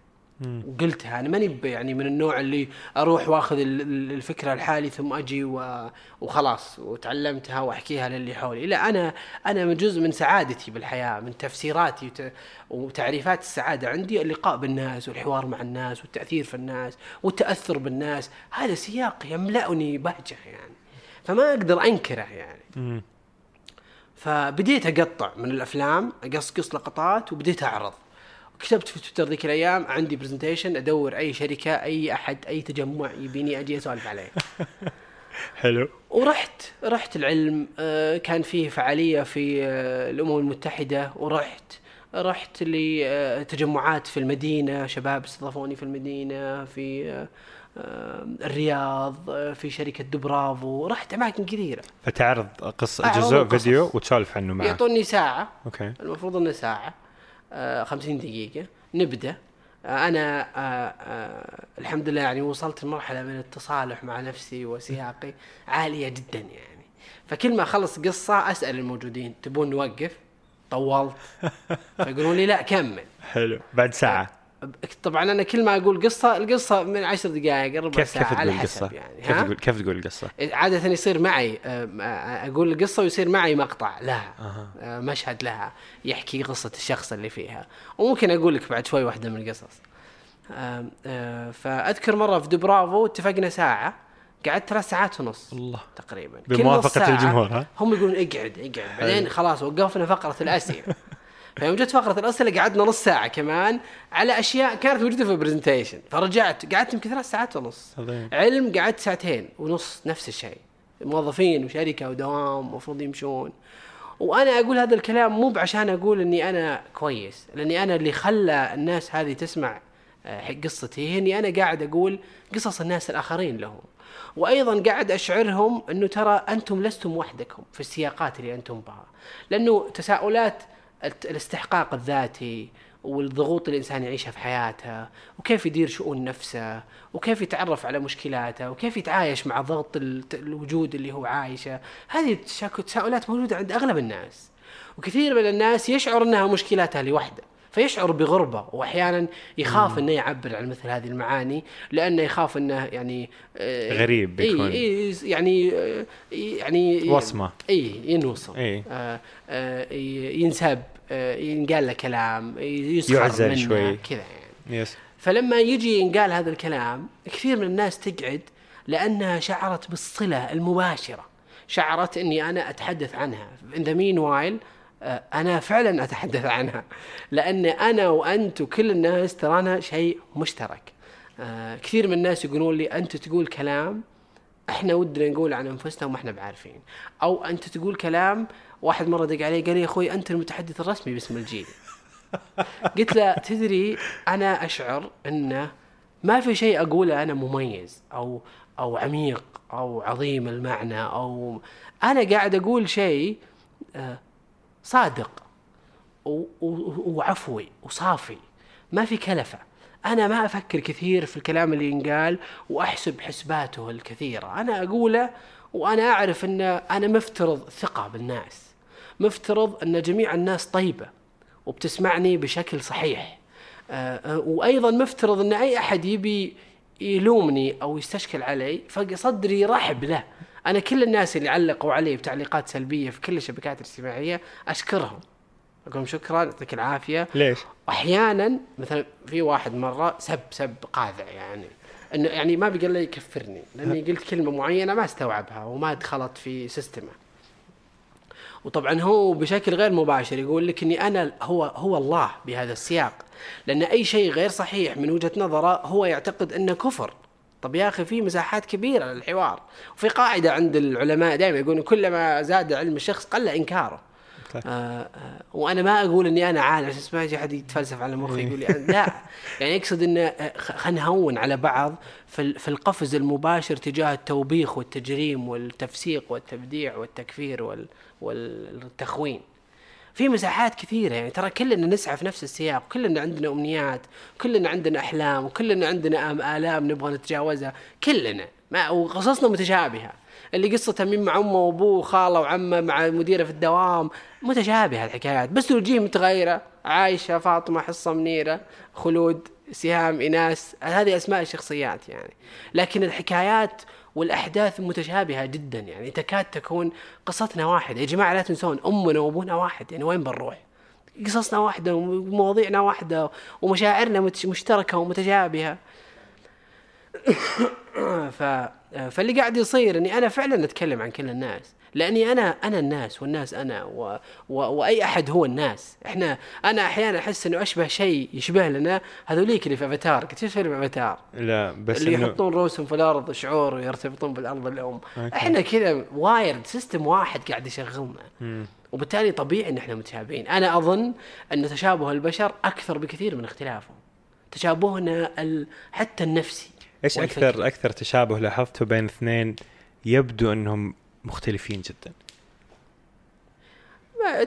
وقلتها أنا ماني ب- يعني من النوع اللي أروح وأخذ ال- ال- الفكرة لحالي ثم أجي وخلاص وتعلمتها وأحكيها للي حولي. لا أنا أنا من جزء من سعادتي بالحياة من تفسيراتي وت- وتعريفات السعادة عندي اللقاء بالناس والحوار مع الناس والتأثير في الناس والتأثر بالناس. هذا سياق يملأني بهجة يعني فما أقدر أنكره يعني. فبديت أقطع من الأفلام أقصقص لقطات وبديت أعرض. كتبت في تويتر ذيك الأيام عندي presentation أدور أي شركة أي أحد أي تجمع يبيني أجي أسولف عليه. حلو. ورحت رحت العلم آه، كان فيه فعالية في آه، الأمم المتحدة ورحت رحت لتجمعات في المدينة شباب استضافوني في المدينة في آه، آه، الرياض آه، في شركة دبرافو رحت أماكن كثيرة. فتعرض قصه أعرض جزء. فيديو وتسولف عنه معه يعطوني ساعة. أوكي. المفروض إنه ساعة. آه 50 دقيقة. نبدأ. آه أنا آه آه الحمد لله يعني وصلت لمرحلة من التصالح مع نفسي وسياقي عالية جدا يعني. فكل ما أخلص قصة أسأل الموجودين تبون نوقف؟ طولت. فيقولون لي لا كمل. حلو. بعد ساعة. طبعا أنا كل ما أقول قصة القصة من عشر دقائق ربع كيف ساعة كيف على تقول حسب القصة؟ يعني كيف؟ تقول كيف تقول القصة؟ عادة يصير معي آه، آه، أقول القصة ويصير معي مقطع لها. آه، مشهد لها يحكي قصة الشخص اللي فيها وممكن أقول لك بعد شوي واحدة من القصص آه، فأذكر مرة في دبرافو اتفقنا ساعة قعدت ثلاث ساعات ونص الله تقريبا ساعة الجمهور ها؟ هم يقولون اقعد اقعد بعدين خلاص وقفنا فقرة الأسئلة فيوم جت فقرة الأسئلة قعدنا نص ساعة كمان على أشياء كانت موجودة في البرزنتيشن فرجعت قعدت يمكن ثلاث ساعات ونص. علم قعدت ساعتين ونص نفس الشيء. موظفين وشركة ودوام المفروض يمشون. وأنا أقول هذا الكلام مو بعشان أقول إني أنا كويس لأني أنا اللي خلى الناس هذه تسمع آه، قصتي. هي اني أنا قاعد أقول قصص الناس الآخرين لهم. وأيضا قاعد أشعرهم إنه ترى أنتم لستم وحدكم في السياقات اللي أنتم بها. لأنه تساؤلات الاستحقاق الذاتي والضغوط اللي الإنسان يعيشها في حياته وكيف يدير شؤون نفسه وكيف يتعرف على مشكلاته وكيف يتعايش مع ضغط الوجود اللي هو عايشه هذه تشاك- تساؤلات موجودة عند أغلب الناس وكثير من الناس يشعر أنها مشكلاتها لوحده فيشعر بغربة وأحيانا يخاف إنه يعبر عن مثل هذه المعاني لأنه يخاف إنه يعني آه، غريب بيكون. إي اي يعني آه، يعني وصمة. إي ينوصم إي. آه آه ي- ينسب آه ينقال له كلام يسخر يعزل منه شوي. كذا يعني. يس. فلما يجي ينقال هذا الكلام كثير من الناس تقعد لأنها شعرت بالصلة المباشرة شعرت إني أنا أتحدث عنها. In the meanwhile آه، أنا فعلا أتحدث عنها لأن أنا وأنت وكل الناس ترانا شيء مشترك. آه، كثير من الناس يقولون لي أنت تقول كلام إحنا ودنا نقول عن أنفسنا وما إحنا بعارفين. أو أنت تقول كلام واحد مرة دق علي قال لي يا أخوي أنت المتحدث الرسمي باسم الجيل. قلت له تدري أنا أشعر انه ما في شيء أقوله أنا مميز أو أو عميق أو عظيم المعنى أو أنا قاعد أقول شيء آه، صادق وعفوي وصافي ما في كلفة. أنا ما أفكر كثير في الكلام اللي ينقال وأحسب حسباته الكثيرة. أنا أقوله وأنا أعرف أن أنا مفترض ثقة بالناس مفترض أن جميع الناس طيبة وبتسمعني بشكل صحيح. آه، آه، وأيضا مفترض أن أي أحد يبي يلومني أو يستشكل علي فصدري رحب له. أنا كل الناس اللي علقوا علي بتعليقات سلبية في كل الشبكات الاجتماعية أشكرهم. أقول لهم شكرا يعطيك العافية. ليش؟ واحيانا مثلا في واحد مرة سب سب قاذع يعني. إنه يعني ما بقى الا يكفرني لأني قلت كلمة معينة ما استوعبها وما دخلت في سيستمه وطبعا هو بشكل غير مباشر يقول لك إني أنا هو هو الله بهذا السياق. لأن أي شيء غير صحيح من وجهة نظره هو يعتقد إنه كفر. طب يا أخي في مساحات كبيرة للحوار. وفي قاعدة عند العلماء دائما يقولون كلما زاد علم الشخص قل إنكاره. آه آه وأنا ما أقول إني أنا عالم عشان ما يجي احد يتفلسف على مخي يقول لي لا. يعني اقصد ان آه، خلينا نهون على بعض في ال- في القفز المباشر تجاه التوبيخ والتجريم والتفسيق والتبديع والتكفير وال والتخوين. في مساحات كثيرة يعني ترى كلنا نسعى في نفس السياق كلنا عندنا أمنيات كلنا عندنا أحلام وكلنا عندنا آلام نبغى نتجاوزها كلنا. ما وقصصنا متشابهة. اللي قصته مين مع أمه وأبوه وخاله وعمه مع المديرة في الدوام. متشابهة الحكايات. بس الوجيه متغيرة عايشة فاطمة حصة منيرة خلود سهام ايناس هذه أسماء الشخصيات يعني. لكن الحكايات والأحداث متشابهة جدا يعني. تكاد تكون قصتنا واحدة. يا جماعة لا تنسون أمنا وأبونا واحد. يعني وين بنروح؟ قصصنا واحدة ومواضيعنا واحدة ومشاعرنا مشتركة ومتشابهة. ف... فاللي قاعد يصير إني أنا فعلا أتكلم عن كل الناس. لأني أنا أنا الناس والناس أنا و... و... وأي أحد هو الناس. إحنا أنا أحيانا أحس إنه أشبه شيء يشبه لنا هذوليك اللي في أفاتار. قلت إيش فيلم أفاتار؟ لا بس اللي يحطون رؤوسهم في الأرض شعور ويرتبطون بالأرض الام أوكي. إحنا كذا wired system واحد قاعد يشغلنا. مم. وبالتالي طبيعي إن إحنا متشابهين. أنا أظن إن تشابه البشر أكثر بكثير من اختلافهم. تشابهنا ال... حتى النفسي. إيش والفكر. أكثر أكثر تشابه لاحظته بين اثنين يبدو إنهم مختلفين جدا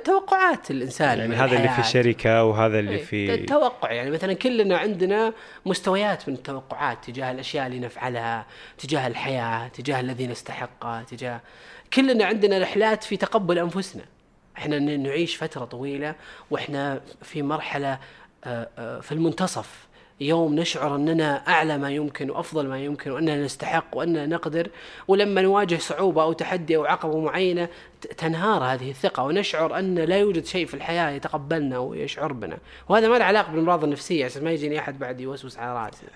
توقعات الإنسان يعني هذا اللي في. الشركة وهذا اللي إيه، في التوقع يعني مثلا كلنا عندنا مستويات من التوقعات تجاه الأشياء اللي نفعلها تجاه الحياة تجاه الذي نستحقه تجاه كلنا عندنا رحلات في تقبل أنفسنا إحنا نعيش فترة طويلة وإحنا في مرحلة آه، آه، في المنتصف يوم نشعر أننا أعلى ما يمكن وأفضل ما يمكن وأننا نستحق وأننا نقدر ولما نواجه صعوبة أو تحدي أو عقبة معينة ت- تنهار هذه الثقة ونشعر أن لا يوجد شيء في الحياة يتقبلنا ويشعر بنا. وهذا ما له علاقة بالأمراض النفسية عشان ما يجيني أحد بعد يوسوس على راسي.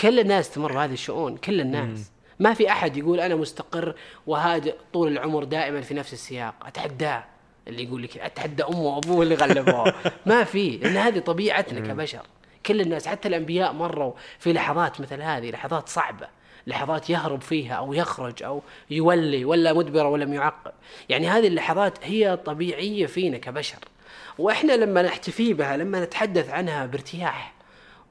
كل الناس تمر بهذه الشؤون كل الناس. ما في أحد يقول أنا مستقر وهادئ طول العمر دائما في نفس السياق. أتحداه اللي يقول لك أتحدى أمه وأبوه اللي غلبوه. ما في لأن هذه طبيعتنا كبشر. كل الناس حتى الأنبياء مروا في لحظات مثل هذه لحظات صعبة لحظات يهرب فيها أو يخرج أو يولي ولا مدبر ولم يعقب يعني هذه اللحظات هي طبيعية فينا كبشر. وإحنا لما نحتفي بها لما نتحدث عنها بارتياح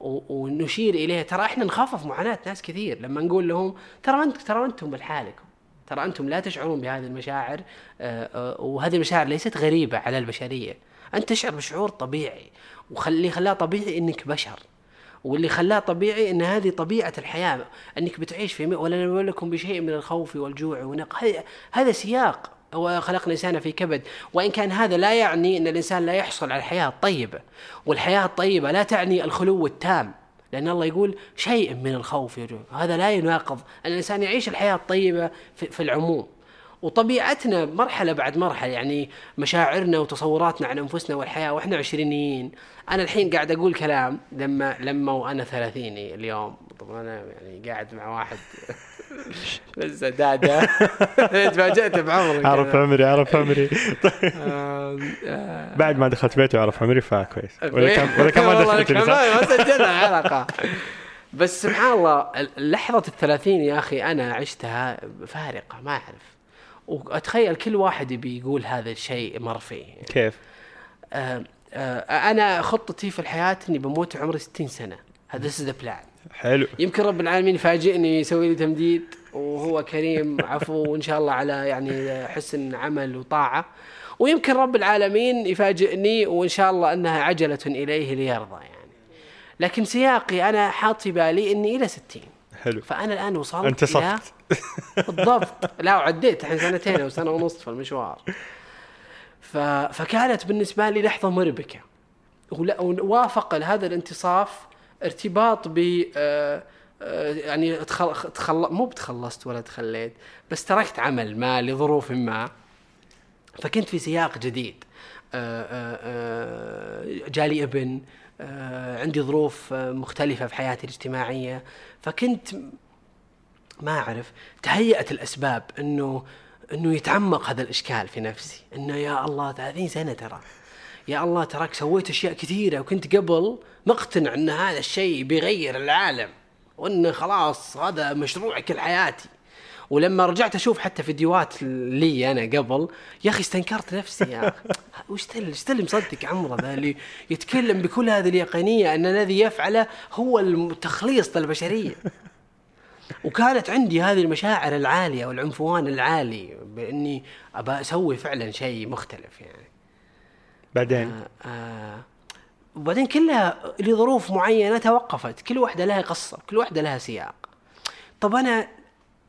ونشير إليها ترى إحنا نخفف معاناة ناس كثير. لما نقول لهم ترى انت ترى أنتم بحالكم ترى أنتم لا تشعرون بهذه المشاعر آه، آه، وهذه المشاعر ليست غريبة على البشرية. أنت تشعر بشعور طبيعي وخلي خلاه طبيعي إنك بشر. واللي خلاه طبيعي إن هذه طبيعة الحياة إنك بتعيش في ولا نبلوكم بشيء من الخوف والجوع ونق هذا سياق. وخلقنا الإنسان في كبد. وإن كان هذا لا يعني إن الإنسان لا يحصل على الحياة الطيبة. والحياة الطيبة لا تعني الخلو التام. لأن الله يقول شيء من الخوف والجوع هذا لا يناقض. أن الإنسان يعيش الحياة الطيبة في, في العموم. وطبيعتنا مرحلة بعد مرحلة يعني مشاعرنا وتصوراتنا عن أنفسنا والحياة وإحنا عشرينيين. أنا الحين قاعد أقول كلام لما لما وأنا ثلاثيني اليوم. طبعا أنا يعني قاعد مع واحد لسه دادا تفاجأت بعمري عرف. عمري عرف عمري. آه، بعد ما دخلت بيتي وعرف عمري فكويس ولا كان ولا كان ما دخلت؟ ما سجلنا حلقة. بس سبحان الله ال- لحظة الثلاثين يا أخي أنا عشتها فارقة ما أعرف. وأتخيل كل واحد يبي يقول هذا الشيء مر فيه. كيف؟ آه، آه، أنا خطتي في الحياة إني بموت عمري 60 سنة. هذا is the plan. حلو. يمكن رب العالمين يفاجئني يسوي لي تمديد وهو كريم. عفو وإن شاء الله على يعني حسن عمل وطاعة. ويمكن رب العالمين يفاجئني وإن شاء الله أنها عجلة إليه ليرضى يعني. لكن سياقي أنا حاط في بالي إني إلى 60 حلو. فأنا الآن وصلت أنت إلى- صفت. بالضبط. لا وعديت الحين سنتين أو سنة ونص في المشوار. ف... فكانت بالنسبة لي لحظة مربكة. ووافق هذا الانتصاف ارتباط ب آه، آه، يعني تخل... تخل... مو بتخلصت ولا تخليت بس تركت عمل ما لظروف ما. فكنت في سياق جديد. جالي ابن آه، عندي ظروف آه، مختلفة في حياتي الاجتماعية. فكنت ما أعرف تهيأت الأسباب إنه إنه يتعمق هذا الإشكال في نفسي. إنه يا الله 30 سنه ترى. يا الله تراك سويت أشياء كثيرة وكنت قبل مقتنع إن هذا الشيء بيغير العالم وانه خلاص هذا مشروعي كل حياتي ولما رجعت أشوف حتى فيديوهات لي أنا قبل يا أخي استنكرت نفسي يا أخي. وش تل مصدق عمره ذا اللي يتكلم بكل هذه اليقينية أن الذي يفعله هو التخليص للبشرية. وكانت عندي هذه المشاعر العالية والعنفوان العالي بإني أبى أسوي فعلا شيء مختلف يعني. بعدين؟ آه آه وبعدين كلها لظروف معينة توقفت. كل واحدة لها قصة كل واحدة لها سياق. طب أنا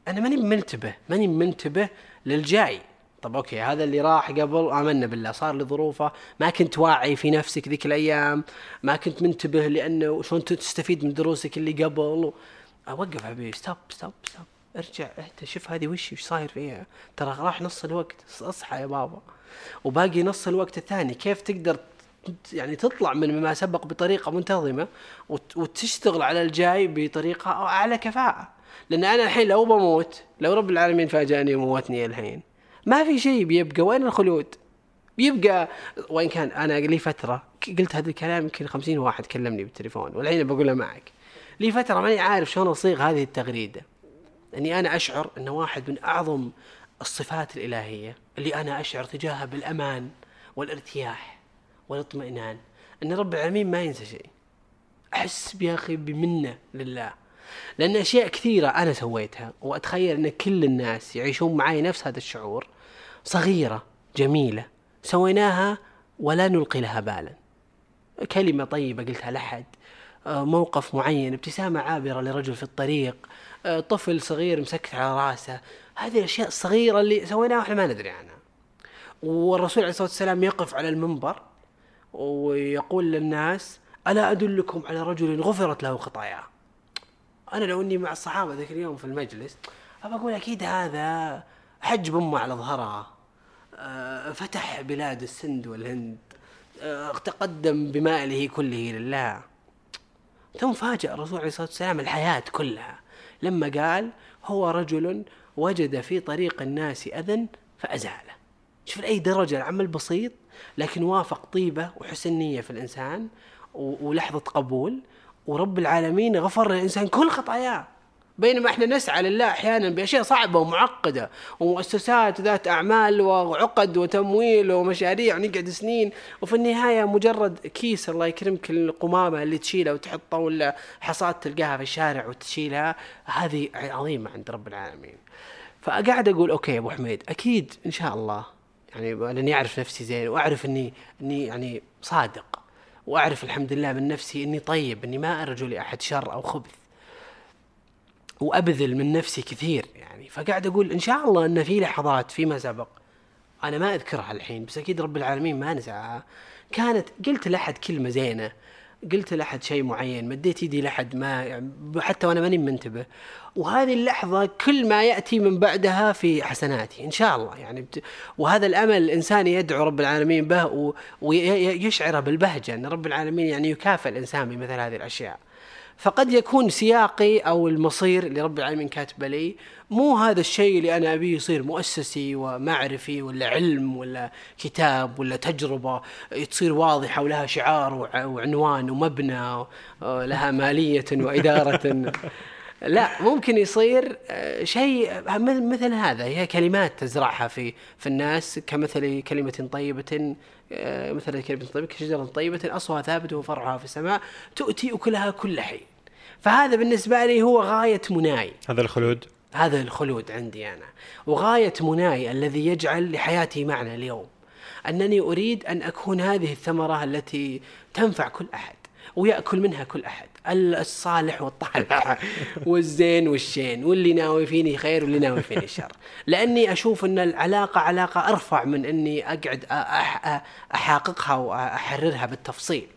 أنا ماني منتبه ماني منتبه للجاي. طب أوكي هذا اللي راح قبل آمنا بالله صار لظروفه ما كنت واعي في نفسك ذيك الأيام ما كنت منتبه لأنه شلون تستفيد من دروسك اللي قبل. أوقف حبيبي stop stop stop ارجع اهدى شوف هذه وش وش صاير فيها. ترى راح نص الوقت اصحى يا بابا. وباقي نص الوقت الثاني كيف تقدر يعني تطلع من ما سبق بطريقة منتظمة وت- وتشتغل على الجاي بطريقة أعلى كفاءة. لأن أنا الحين لو بموت لو رب العالمين فاجأني وموتني الحين ما في شيء بيبقى. وين الخلود؟ بيبقى وإن كان أنا لي فترة قلت هذا الكلام يمكن خمسين واحد كلمني بالتليفون والحين بقولها معك. لي فترة ماني عارف شلون أصيغ هذه التغريدة. إني أنا أشعر إن واحد من أعظم الصفات الإلهية اللي أنا أشعر تجاهها بالأمان والارتياح والاطمئنان إن رب العالمين ما ينسى شيء. أحس يا أخي بمنة لله. لأن أشياء كثيرة أنا سويتها وأتخيل إن كل الناس يعيشون معي نفس هذا الشعور. صغيرة جميلة سويناها ولا نلقي لها بالا. كلمة طيبة قلتها لحد آه، موقف معين ابتسامة عابرة لرجل في الطريق آه، طفل صغير مسكت على رأسه. هذه الأشياء الصغيرة اللي سويناها وإحنا ما ندري عنها. والرسول عليه الصلاة والسلام يقف على المنبر ويقول للناس ألا أدلكم على رجل غفرت له خطاياه؟ أنا لو إني مع الصحابة ذاك اليوم في المجلس أبى أقول أكيد هذا حج بامه على ظهرها آه، فتح بلاد السند والهند. آه، تقدم بماله كله لله. ثم فاجأ الرسول عليه الصلاة والسلام الحياة كلها. لما قال هو رجل وجد في طريق الناس أذى فأزاله. شوف لأي درجة العمل بسيط لكن وافق طيبة وحسن نية في الإنسان ولحظة قبول ورب العالمين غفر للإنسان كل خطاياه بينما إحنا نسعى لله أحيانا بأشياء صعبة ومعقدة ومؤسسات ذات أعمال وعقد وتمويل ومشاريع ونقعد سنين وفي النهاية مجرد كيس الله يكرمك القمامة اللي تشيلها وتحطها ولا حصاة تلقاها في الشارع وتشيلها هذه عظيمة عند رب العالمين. فقاعد أقول okay يا أبو حميد أكيد إن شاء الله يعني لأني أعرف نفسي زين وأعرف اني إني يعني صادق وأعرف الحمد لله من نفسي إني طيب إني ما أرجو لأحد شر أو خبث. وأبذل من نفسي كثير يعني فقاعد أقول إن شاء الله إن في لحظات فيما سبق أنا ما أذكرها الحين بس أكيد رب العالمين ما نزعها كانت قلت لأحد كلمة زينة قلت لأحد شيء معين مديت يدي لأحد ما يعني حتى وأنا ماني منتبه. وهذه اللحظة كل ما يأتي من بعدها في حسناتي إن شاء الله. يعني بت... وهذا الأمل الإنسان يدعو رب العالمين به و... ويشعره بالبهجة إن رب العالمين يعني يكافئ الإنسان بمثل هذه الأشياء. فقد يكون سياقي أو المصير اللي رب العالمين كاتبه لي مو هذا الشيء اللي أنا أبيه يصير مؤسسي ومعرفي ولا علم ولا كتاب ولا تجربة تصير واضحة ولها شعار وع- وعنوان ومبنى لها مالية وإدارة. لا ممكن يصير آه، شيء مثل مثل هذا. هي كلمات تزرعها في في الناس كمثل كلمة طيبة آه، مثل كلمة طيبة كشجرة طيبة أصلها ثابت وفرعها في السماء تؤتي أكلها كل حين فهذا بالنسبة لي هو غاية مناي. هذا الخلود؟ هذا الخلود عندي أنا. وغاية مناي الذي يجعل لحياتي معنى اليوم. أنني أريد أن أكون هذه الثمرة التي تنفع كل أحد ويأكل منها كل أحد. الصالح والطالح والزين والشين. واللي ناوي فيني خير واللي ناوي فيني شر. لأني أشوف أن العلاقة علاقة أرفع من أني أقعد أح- أح- أحاققها وأحررها بالتفصيل.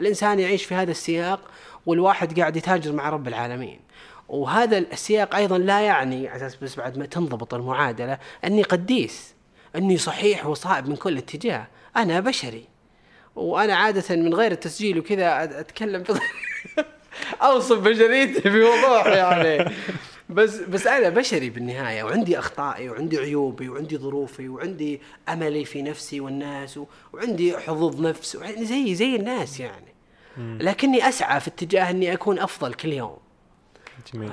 الإنسان يعيش في هذا السياق والواحد قاعد يتاجر مع رب العالمين. وهذا السياق أيضا لا يعني على أساس بس بعد ما تنضبط المعادلة أني قديس أني صحيح وصائب من كل اتجاه. أنا بشري. وأنا عادة من غير التسجيل وكذا أتكلم أوصف بشريتي بوضوح يعني. بس بس أنا بشري بالنهاية وعندي أخطائي وعندي عيوبي وعندي ظروفي وعندي أملي في نفسي والناس وعندي حظوظ نفس وعندي زي زي الناس يعني. لكني أسعى في اتجاه أني أكون أفضل كل يوم. جميل.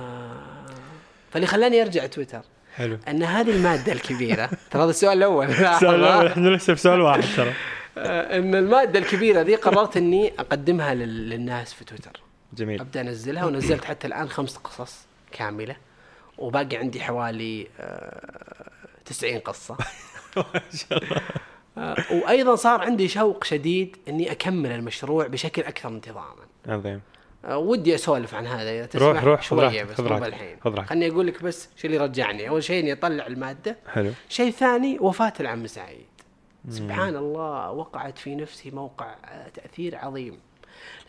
فاللي خلاني أرجع تويتر. حلو. أن هذه المادة الكبيرة ترى هذا السؤال الأول. السؤال الأول إحنا لسه في سؤال واحد ترى. آه، أن المادة الكبيرة ذي قررت أني أقدمها لل- للناس في تويتر. جميل. أبدأ أنزلها ونزلت حتى الآن خمس قصص كاملة وباقي عندي حوالي آه، 90 قصة. آه، وأيضا صار عندي شوق شديد إني أكمل المشروع بشكل أكثر انتظاما. عظيم. آه، ودي أسولف عن هذا إذا تسمح روح- روح، شوية بس خذ مو راحتك. خليني أقول لك بس شو اللي رجعني أول شيء إني أطلع المادة. حلو. شيء ثاني وفاة العم سعيد. سبحان الله وقعت في نفسي موقع آه، تأثير عظيم.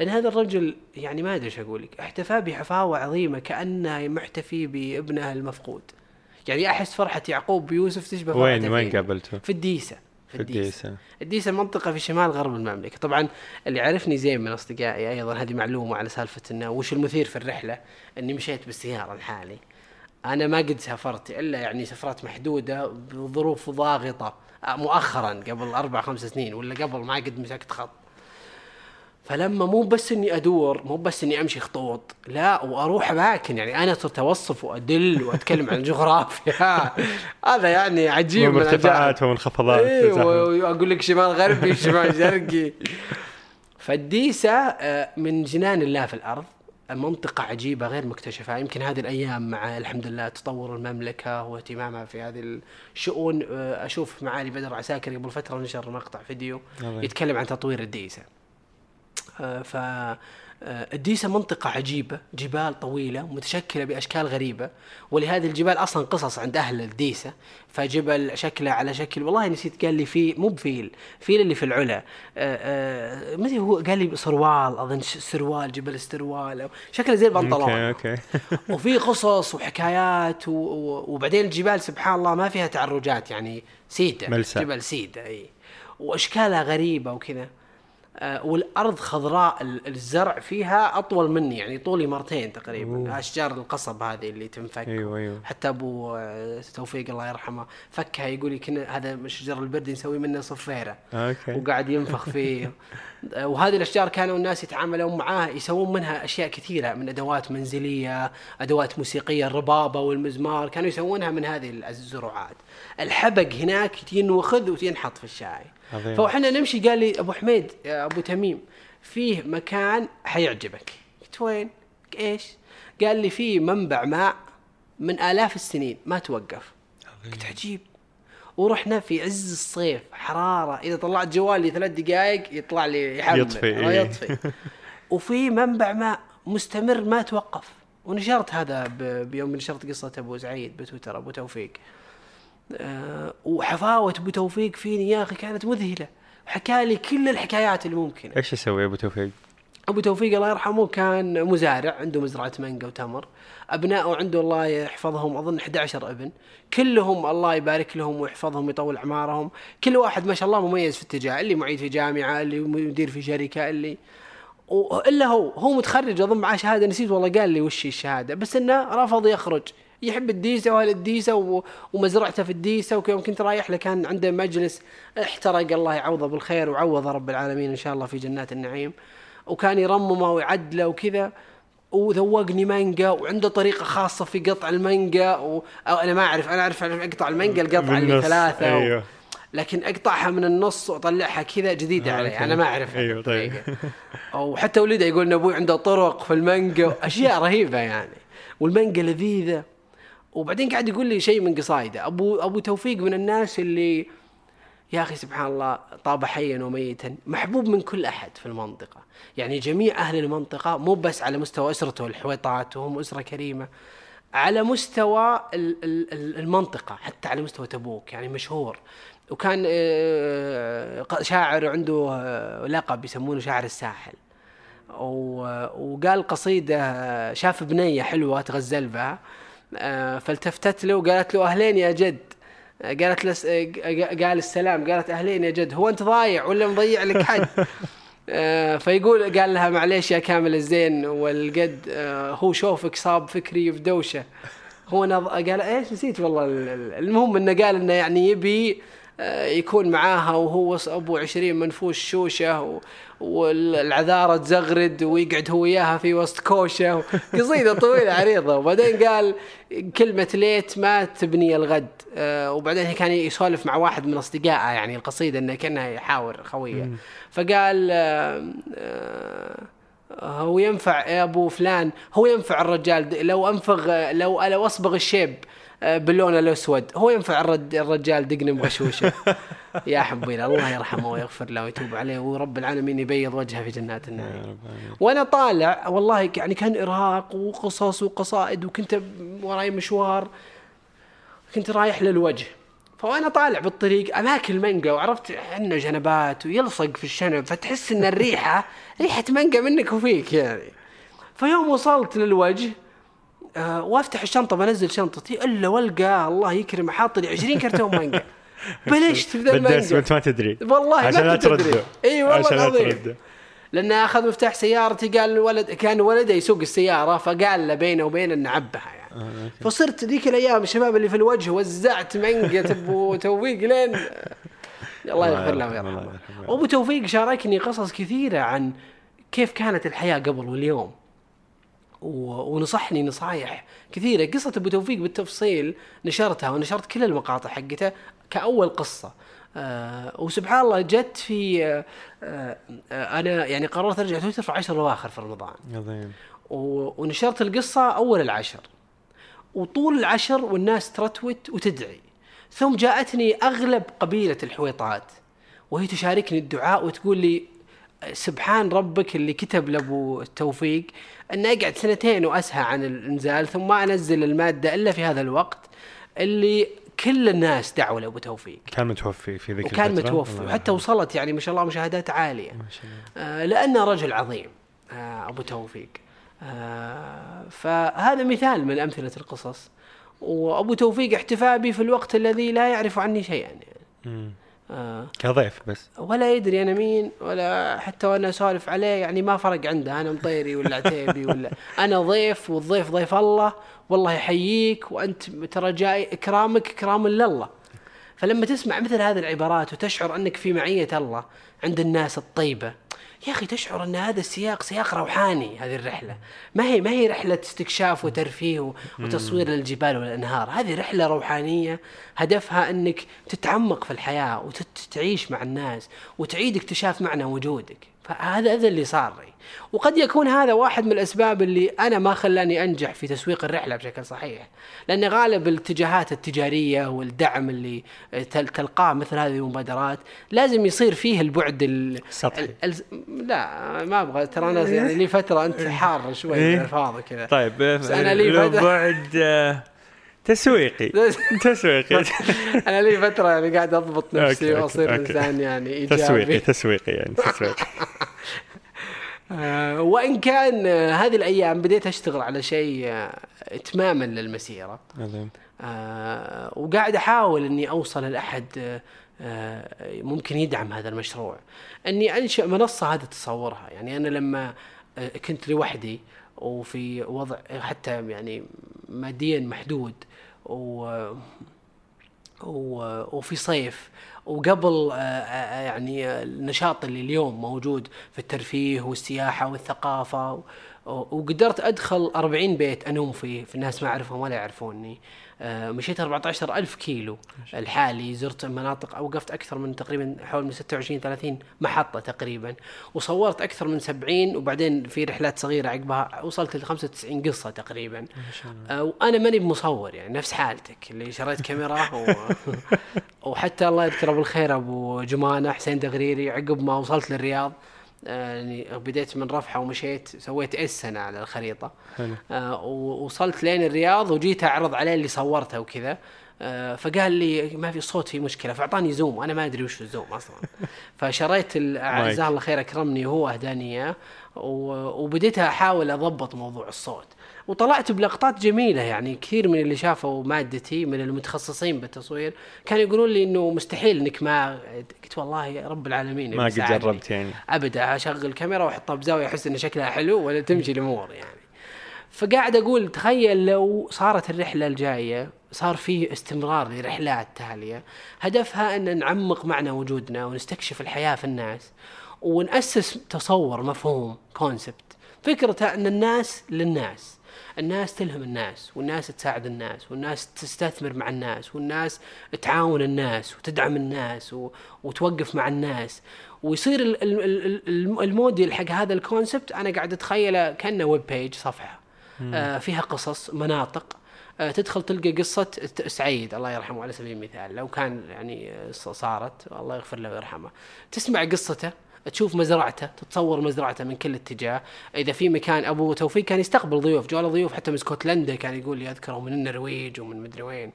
لأن هذا الرجل يعني ما أدري إيش أقول لك احتفى بحفاوة عظيمة كأنه محتفي بابنه المفقود. يعني أحس فرحة يعقوب بيوسف تشبه وين وين. قابلته؟ في الديسة. في الديسة. الديسة. منطقة في شمال غرب المملكة. طبعا اللي عرفني زين من أصدقائي أيضا هذه معلومة على سالفة أنه وش المثير في الرحلة؟ أني مشيت بالسيارة لحالي. أنا ما قد سافرت إلا يعني سفرات محدودة بظروف ضاغطة مؤخرا قبل أربع خمس سنين ولا قبل ما قد مسكت خط. فلما مو بس إني أدور مو بس إني أمشي خطوط لا وأروح أماكن. يعني أنا صرت أوصف وأدل وأتكلم عن الجغرافيا. هذا يعني عجيب من العجائب. ومرتفعات ومنخفضات أيوه وأقول لك شمال غربي شمال شرقي. فالديسة آه، من جنان الله في الأرض منطقة عجيبة غير مكتشفة. يمكن هذه الأيام مع الحمد لله تطور المملكة واهتمامها في هذه الشؤون. آه، أشوف معالي بدر عساكر قبل فترة نشر مقطع فيديو. يتكلم عن تطوير الديسة. ف الديسة منطقة عجيبة جبال طويلة متشكلة بأشكال غريبة ولهذه الجبال أصلا قصص عند أهل الديسة فجبل شكله على شكل والله نسيت قال لي في مو بفيل فيل اللي في العلا آه، آه، مدري هو؟ قال لي سروال أظن سروال جبل السروال شكله زي البنطلون. okay okay. وفي قصص وحكايات و... وبعدين الجبال سبحان الله ما فيها تعرجات يعني سيدة ملسى. جبل سيدة إي. وأشكالها غريبة وكذا. والأرض خضراء ال- الزرع فيها أطول مني يعني طولي مرتين تقريبا أوه. أشجار القصب هذه اللي تنفك أيوه أيوه حتى أبو آه، توفيق الله يرحمه فكها يقول لي كنا هذا شجر البرد نسوي منه صفيرة okay وقاعد ينفخ فيه آه، وهذه الأشجار كانوا الناس يتعاملون معاه يسوون منها أشياء كثيرة من أدوات منزلية، أدوات موسيقية الربابة والمزمار، كانوا يسوونها من هذه الزروعات. الحبق هناك ينوخذ وينحط في الشاي. عظيم. فاحنا نمشي قال لي أبو حميد يا أبو تميم فيه مكان حيعجبك. قلت وين؟ إيش؟ قال لي فيه منبع ماء من آلاف السنين ما توقف. قلت عجيب ورحنا في عز الصيف حرارة إذا طلعت جوالي ثلاث دقائق يطلع لي يحمل يطفي، إيه. يطفي وفي منبع ماء مستمر ما توقف ونشرت هذا ب- بيوم نشرت قصة أبو سعيد بتويتر أبو توفيق وحفاوة أبو توفيق فيني يا أخي كانت مذهلة. حكى لي كل الحكايات الممكنه إيش يسوي أبو توفيق؟ أبو توفيق الله يرحمه كان مزارع عنده مزرعة مانجا وتمر. ابنائه عنده الله يحفظهم أظن 11 ابن. كلهم الله يبارك لهم ويحفظهم ويطول أعمارهم. كل واحد ما شاء الله مميز في اتجاه اللي معيد في جامعة اللي مدير في شركة اللي إلا هو هو متخرج أظن معاه شهادة نسيت والله قال لي وش الشهادة؟ بس إنه رفض يخرج. يحب الديسة وأهل الديسة و- ومزرعته في الديسة ويوم كنت رايح له كان عنده مجلس احترق الله يعوضه بالخير وعوض رب العالمين إن شاء الله في جنات النعيم وكان يرممه ويعدله وكذا وذوقني مانجا وعنده طريقة خاصة في قطع المانجا و... أو أنا ما أعرف أنا أعرف أقطع المانجا القطعه اللي بالنص، ثلاثة و... أيوه. لكن أقطعها من النص وأطلعها كذا جديدة آه، علي. أنا ما اعرف أيوه، طيب. أو حتى ولده يقول إن أبوي عنده طرق في المانجا أشياء رهيبة يعني والمانجا لذيذة وبعدين قاعد يقول لي شيء من قصايده. ابو أبو توفيق من الناس اللي يا أخي سبحان الله طاب حيا وميتا. محبوب من كل أحد في المنطقة. يعني جميع أهل المنطقة مو بس على مستوى أسرته الحويطات وهم أسرة كريمة. على مستوى ال- ال- ال- المنطقة حتى على مستوى تبوك يعني مشهور. وكان آه، شاعر عنده آه، لقب يسمونه شاعر الساحل. وقال قصيدة شاف بنية حلوة تغزل بها آه، فالتفتت له وقالت له أهلين يا جد. آه، قالت له س- آه، قال السلام قالت أهلين يا جد. هو أنت ضايع ولا مضيع لك حد؟ آه، فيقول قال لها معليش يا كامل الزين والقد آه، هو شوفك صاب فكري في دوشة. هو نض... قال إيش نسيت والله ال- ال- المهم إنه قال إنه يعني يبي آه، يكون معاها وهو أبو عشرين منفوش شوشة و... والعذارة تزغرد ويقعد هو وياها في وسط كوشة قصيدة طويلة عريضة. وبعدين قال كلمة ليت ما تبني الغد. آه، وبعدين كان يسولف مع واحد من أصدقائه يعني القصيدة إنه كأنه يحاور خويه. فقال آه، آه، هو ينفع يا أبو فلان هو ينفع الرجال لو أنفغ لو لو أصبغ الشيب باللون الأسود. هو ينفع الرجال دقن بغشوشة. يا حبينا الله يرحمه ويغفر له ويتوب عليه ورب العالمين يبيض وجهه في جنات النعيم. وأنا طالع والله يعني كان إرهاق وقصص وقصائد وكنت وراي مشوار كنت رايح للوجه. فوانا طالع بالطريق اماكن مانجا وعرفت عنه جنبات ويلصق في الشنب فتحس إن الريحه ريحة مانجا منك وفيك يعني. فيوم وصلت للوجه آه وافتح الشنطة بنزل شنطتي إلا والقى الله يكرمه حاط لي 20 كرتون مانجا. بلشت في ذا بالدرس المانجا. وانت ما تدري. والله ما عشان أدري. ترده إي والله عشان العظيم. لأنه أخذ مفتاح سيارتي قال الولد كان ولده يسوق السيارة فقال له بينه وبين ان عبها يعني. فصرت ذيك الأيام الشباب اللي في الوجه وزعت منقة ابو توفيق لين الله يغفر له ويرحمه يرحمه. وابو توفيق شاركني قصص كثيرة عن كيف كانت الحياة قبل واليوم. ونصحني نصايح كثيرة. قصة أبو توفيق بالتفصيل نشرتها ونشرت كل المقاطع حقته كأول قصة. آه وسبحان الله جت في آه آه أنا يعني قررت أرجع تويتر في عشر اواخر في رمضان. عظيم. ونشرت القصة أول العشر. وطول العشر والناس ترتوت وتدعي. ثم جاءتني أغلب قبيلة الحويطات. وهي تشاركني الدعاء وتقول لي سبحان ربك اللي كتب لأبو توفيق انه اقعد سنتين وأسهى عن الانزال ثم ما أنزل المادة إلا في هذا الوقت اللي كل الناس دعوا لابو توفيق كان متوفي في ذيك وكان الفترة؟ متوفي وحتى وصلت يعني ما شاء الله مشاهدات عالية ما شاء الله. آه، لأنه رجل عظيم آه، أبو توفيق آه، فهذا مثال من أمثلة القصص وأبو توفيق احتفى بي في الوقت الذي لا يعرف عني شيئا يعني مم. آه، كضيف بس. ولا يدري أنا مين ولا حتى وأنا أسولف عليه يعني ما فرق عنده أنا مطيري ولا عتيبي ولا أنا ضيف والضيف ضيف الله والله يحييك وأنت ترى جاي إكرامك إكرام لله. فلما تسمع مثل هذه العبارات وتشعر أنك في معية الله عند الناس الطيبة يا أخي تشعر أن هذا السياق سياق روحاني هذه الرحلة. ما هي ما هي رحلة استكشاف وترفيه وتصوير للجبال والأنهار. هذه رحلة روحانية هدفها أنك تتعمق في الحياة وتعيش مع الناس وتعيد اكتشاف معنى وجودك. فهذا هذا اللي صار لي وقد يكون هذا واحد من الأسباب اللي أنا ما خلاني أنجح في تسويق الرحلة بشكل صحيح لأن غالب الاتجاهات التجارية والدعم اللي تل- تلقاه مثل هذه المبادرات لازم يصير فيه البعد ال... سطحي. ال... ال... لا ما أبغى ترى أنا يعني لي فترة انت حار شوي إيه. بالالفاظ كذا طيب بس أنا لي بعد آه، تسويقي. تسويقي. أنا لي فترة يعني قاعد أضبط نفسي وأصير. إنسان يعني إيجابي. تسويقي تسويقي يعني تسويقي. آه، وإن كان آه، هذه الأيام بديت أشتغل على شيء آه، إتماما للمسيرة. عظيم وقاعد أحاول إني أوصل لأحد ممكن يدعم هذا المشروع. إني أنشأ منصة هذا تصورها. يعني أنا لما كنت لوحدي وفي وضع حتى يعني ماديا محدود و وفي صيف. وقبل آه، آه، يعني آه، النشاط اللي اليوم موجود في الترفيه والسياحة والثقافة. وقدرت أدخل 40 بيت أنوم فيه في الناس ما أعرفهم ولا يعرفوني. مشيت 14 ألف كيلو. الحالي زرت مناطق أوقفت أكثر من تقريبا حول من 26 30 محطة تقريبا. وصورت أكثر من 70 وبعدين في رحلات صغيرة عقبها وصلت ل 95 قصة تقريبا. آه، وأنا ماني بمصور يعني نفس حالتك اللي شريت كاميرا و... وحتى الله يذكره بالخير أبو جمانة حسين دغريري عقب ما وصلت للرياض. آه، يعني بديت من رفحة ومشيت سويت S أنا على الخريطة. حلو. آه، ووصلت لين الرياض وجيت أعرض عليه اللي صورته وكذا. آه، فقال لي ما في صوت في مشكلة فأعطاني Zoom وأنا ما أدري وش ال Zoom أصلا. فشريت ال- جزاه الله خير أكرمني وهو أهداني إياه. وبديت أحاول أضبط موضوع الصوت. وطلعت بلقطات جميلة يعني كثير من اللي شافوا مادتي من المتخصصين بالتصوير كانوا يقولون لي إنه مستحيل إنك ما قلت والله يا رب العالمين ما قد. جربت يعني. ابدا أشغل كاميرا وأحطها بزاوية أحس إن شكلها حلو ولا تمشي الأمور يعني. فقاعد أقول تخيل لو صارت الرحلة الجاية صار في استمرار لرحلات تالية هدفها إن نعمق معنى وجودنا ونستكشف الحياة في الناس ونأسس تصور مفهوم concept فكرته إن الناس للناس. الناس تلهم الناس والناس تساعد الناس والناس تستثمر مع الناس والناس تعاون الناس وتدعم الناس و... وتوقف مع الناس. ويصير ال- ال- ال- ال- الموديل حق هذا ال concept أنا قاعد أتخيله كأنه web page صفحة. آه فيها قصص مناطق. آه تدخل تلقى قصة ت- سعيد الله يرحمه على سبيل المثال. لو كان يعني صارت الله يغفر له ويرحمه. تسمع قصته تشوف مزرعته تتصور مزرعته من كل اتجاه. إذا في مكان أبو توفيق كان يستقبل ضيوف جو له ضيوف حتى من اسكتلندا كان يقول لي أذكره من النرويج ومن مدري وين.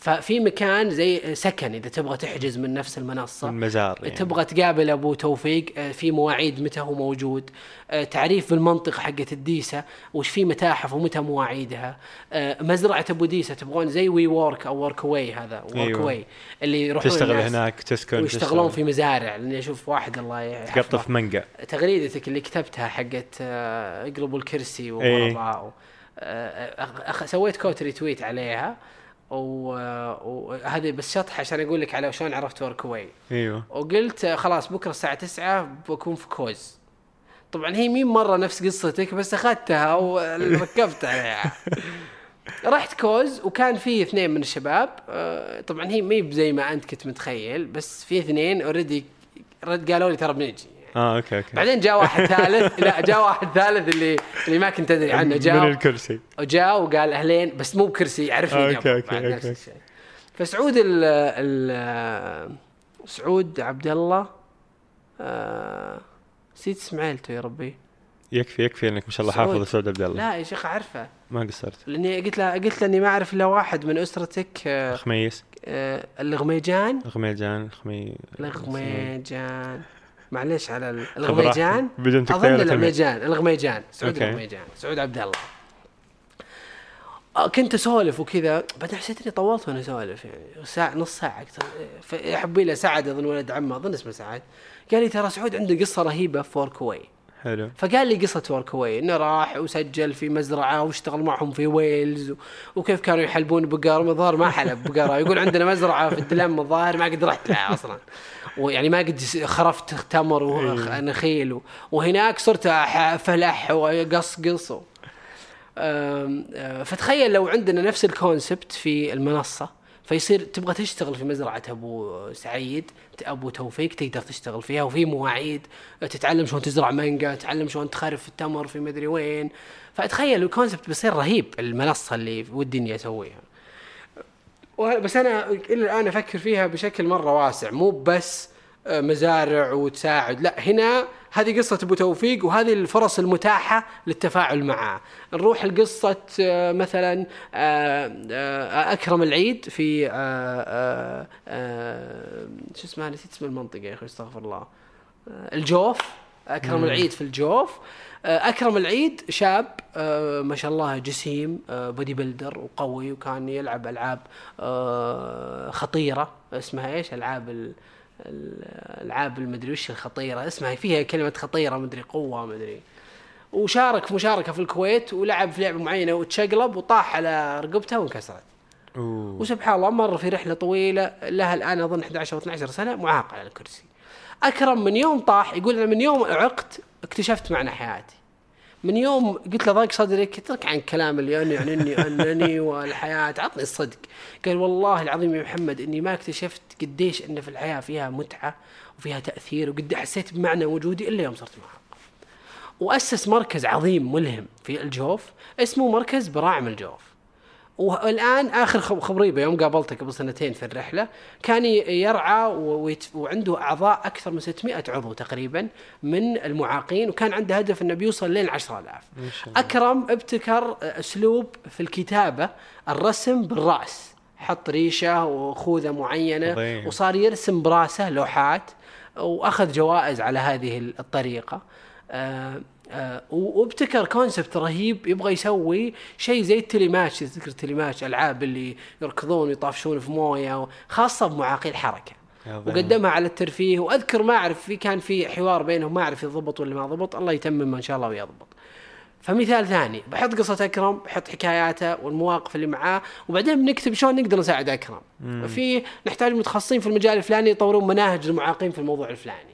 ففي مكان زي سكن إذا تبغى تحجز من نفس المنصة المزار يعني. تبغى تقابل أبو توفيق آه، في مواعيد متى هو موجود آه، تعريف بالمنطقة حقت الديسة وش في متاحف ومتى مواعيدها آه، مزرعة أبو ديسة تبغون زي WeWork أو Workaway هذا Work أيوة. away اللي يروحون تشتغل هناك تسكن ويشتغلون. في مزارع لأني أشوف واحد الله يحفظه تقطف منقع تغريدتك اللي كتبتها حقت اقلبوا الكرسي آه، أخ- سويت quote retweet عليها وهذه بس شطحه عشان أقول لك على شلون عرفت Workaway أيوه. وقلت خلاص بكرة الساعة 9 بكون في كوز. طبعا هي مين مرة نفس قصتك بس أخذتها وركبت عليها رحت كوز وكان في اثنين من الشباب. آه، طبعا هي مي زي ما أنت كنت متخيل بس في اثنين already رد قالوا لي ترى بنجي. آه okay okay. بعدين جاء واحد ثالث لا جاء واحد ثالث اللي اللي ما كنت أدري عنه من جاء. الكرسي. وجاء وقال أهلين بس مو بكرسي يعرفني آه، قبل okay، okay، فسعود ال ال سعود عبد الله آه، نسيت اسم عيلته يا ربي. يكفي يكفي إنك ما شاء الله. حافظ سعود. عبد الله. لا يا شيخ أعرفه. ما قصرت. لأني قلت له قلت له إني ما أعرف إلا واحد من أسرتك آه، خميس آه، الغميجان. غميجان خمي الغميجان. معليش على ال- الغميجان. بدون أظن الغميجان الغميجان سعود أوكي. الغميجان سعود عبد الله. آه، كنت أسولف وكذا بعدين حسيت إني طولت وأنا أسولف يعني. ساعة نص ساعة أكثر. فحبي له سعد أظن ولد عمه أظن اسمه سعد. قال لي ترى سعود عنده قصة رهيبة في Workaway حلو. فقال لي قصة Workaway إنه راح وسجل في مزرعة واشتغل معهم في ويلز و... وكيف كانوا يحلبون بقر الظاهر ما حلب بقرة يقول عندنا مزرعة في الدلم الظاهر ما قد رحت لها أصلا. ويعني ما قد خرفت تمر ونخيل و... وهناك صرت فلح وقص قص و... أم، أه، فتخيل لو عندنا نفس ال concept في المنصة فيصير تبغى تشتغل في مزرعة أبو سعيد أبو توفيق تقدر تشتغل فيها وفي مواعيد تتعلم شلون تزرع مانجا تتعلم شلون تخرف التمر في مدري وين. فتخيل الكونسبت بيصير رهيب المنصة اللي ودي إني أسويها. بس أنا إلى الآن أفكر فيها بشكل مرة واسع. مو بس آه، مزارع وتساعد. لا هنا هذه قصة أبو توفيق وهذه الفرص المتاحة للتفاعل معه نروح لقصة آه، مثلا آه، أكرم العيد في شو اسمها؟ نسيت اسم المنطقة يا أخي استغفر الله. الجوف. أكرم العيد في الجوف. أكرم العيد شاب آه، ما شاء الله جسيم آه، بودي بيلدر وقوي وكان يلعب ألعاب آه، خطيرة. اسمها إيش؟ ألعاب ال- ال- الالعاب المدري وش الخطيرة؟ اسمها فيها كلمة خطيرة مدري قوة مدري وشارك في مشاركة في الكويت ولعب في لعبة معينة وتشقلب وطاح على رقبته وانكسرت. أوه. وسبحان الله مر في رحلة طويلة لها الآن أظن 11 أو 12 سنة معاق على الكرسي. أكرم من يوم طاح يقول أنا من يوم عقت اكتشفت معنى حياتي. من يوم قلت له ضاق صدرك اترك عن الكلام اللي اني عنني انني والحياة عطني الصدق. قال والله العظيم يا محمد إني ما اكتشفت قديش إن في الحياة فيها متعة وفيها تأثير وقد حسيت بمعنى وجودي إلا يوم صرت معاق. وأسس مركز عظيم ملهم في الجوف اسمه مركز براعم الجوف. والآن آخر خب- خبريبه يوم قابلته قبل سنتين في الرحلة كان يرعى وعنده أعضاء أكثر من 600 عضو تقريبا من المعاقين وكان عنده هدف إنه بيوصل لين 10000 ما شاء الله. أكرم ابتكر أسلوب في الكتابة الرسم بالرأس حط ريشة وخوذة معينة عظيم. وصار يرسم براسه لوحات وأخذ جوائز على هذه الطريقة آه، آه، وابتكر كونسبت رهيب يبغى يسوي شيء زي التليماتش تذكر التليماتش ألعاب اللي يركضون ويطافشون في موية خاصة بمعاقي الحركه. وقدمها على الترفيه وأذكر ما أعرف في كان في حوار بينهم ما أعرف يضبط ولا ما ضبط الله يتمم إن شاء الله ويضبط فمثال ثاني بحط قصة أكرم بحط حكاياته والمواقف اللي معاه وبعدين بنكتب شلون نقدر نساعد أكرم. في نحتاج متخصصين في المجال الفلاني يطورون مناهج للمعاقين في الموضوع الفلاني.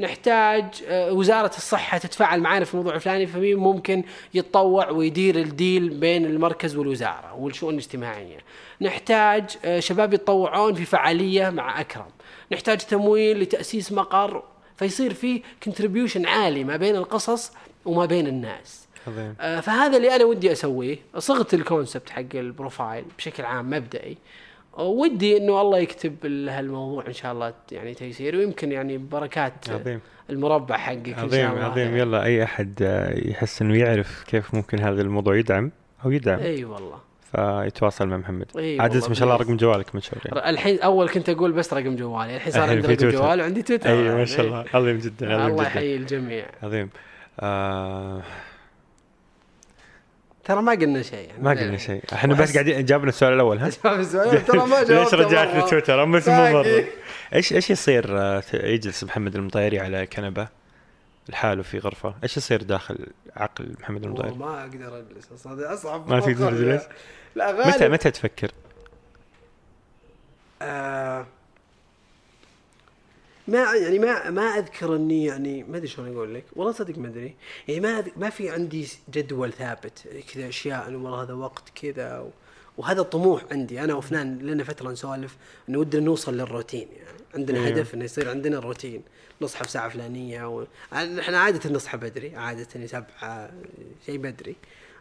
نحتاج آه، وزارة الصحة تتفاعل معنا في الموضوع الفلاني فمين ممكن يتطوع ويدير ال deal بين المركز والوزارة والشؤون الاجتماعية. نحتاج آه، شباب يتطوعون في فعالية مع أكرم. نحتاج تمويل لتأسيس مقر فيصير في contribution عالي ما بين القصص وما بين الناس. عظيم. آه، فهذا اللي أنا ودي أسويه. صغت ال concept حق ال profile بشكل عام مبدئي. ودي إنه الله يكتب هالموضوع إن شاء الله يعني تيسير ويمكن يعني ببركات عظيم. المربع حقك إن شاء عظيم الله. عظيم. يلا أي أحد يحس إنه يعرف كيف ممكن هذا الموضوع يدعم أو يدعم. إي والله. فيتواصل مع محمد. إي عاد ما شاء الله. رقم جوالك مشهور يعني الحين أول كنت أقول بس رقم جوالي الحين صار عندي رقم. جوال وعندي تويتر. إي ما يعني. شاء الله. عظيم جدا عظيم الله يحيي الجميع. عظيم. آه ترى ما قلنا شيء يعني. ما قلنا شيء. إحنا بس قاعدين جاوبنا السؤال الأول ها؟ جواب السؤال ترى ما ليش جاوبته رجعت. لتويتر؟ أم بس مو. مرة. إيش إيش يصير آه، يجلس محمد المطيري على كنبة؟ لحاله في غرفة. إيش يصير داخل عقل محمد المطيري؟ ما أقدر أجلس أصعب ما تقدر. تجلس؟ لا غالب متى متى تفكر آه ما يعني ما ما أذكر إني يعني ما أدري شلون أقول لك. والله صدق ما أدري. يعني ما ما في عندي جدول ثابت كذا أشياء إنه والله هذا وقت كذا و- وهذا الطموح عندي. أنا وفنان لنا فترة نسولف إنه ودنا نوصل للروتين يعني. عندنا أيوه. هدف إنه يصير عندنا روتين نصحى في ساعه فلانية و... إحنا عادة نصحى بدري عادة سبعة شيء بدري.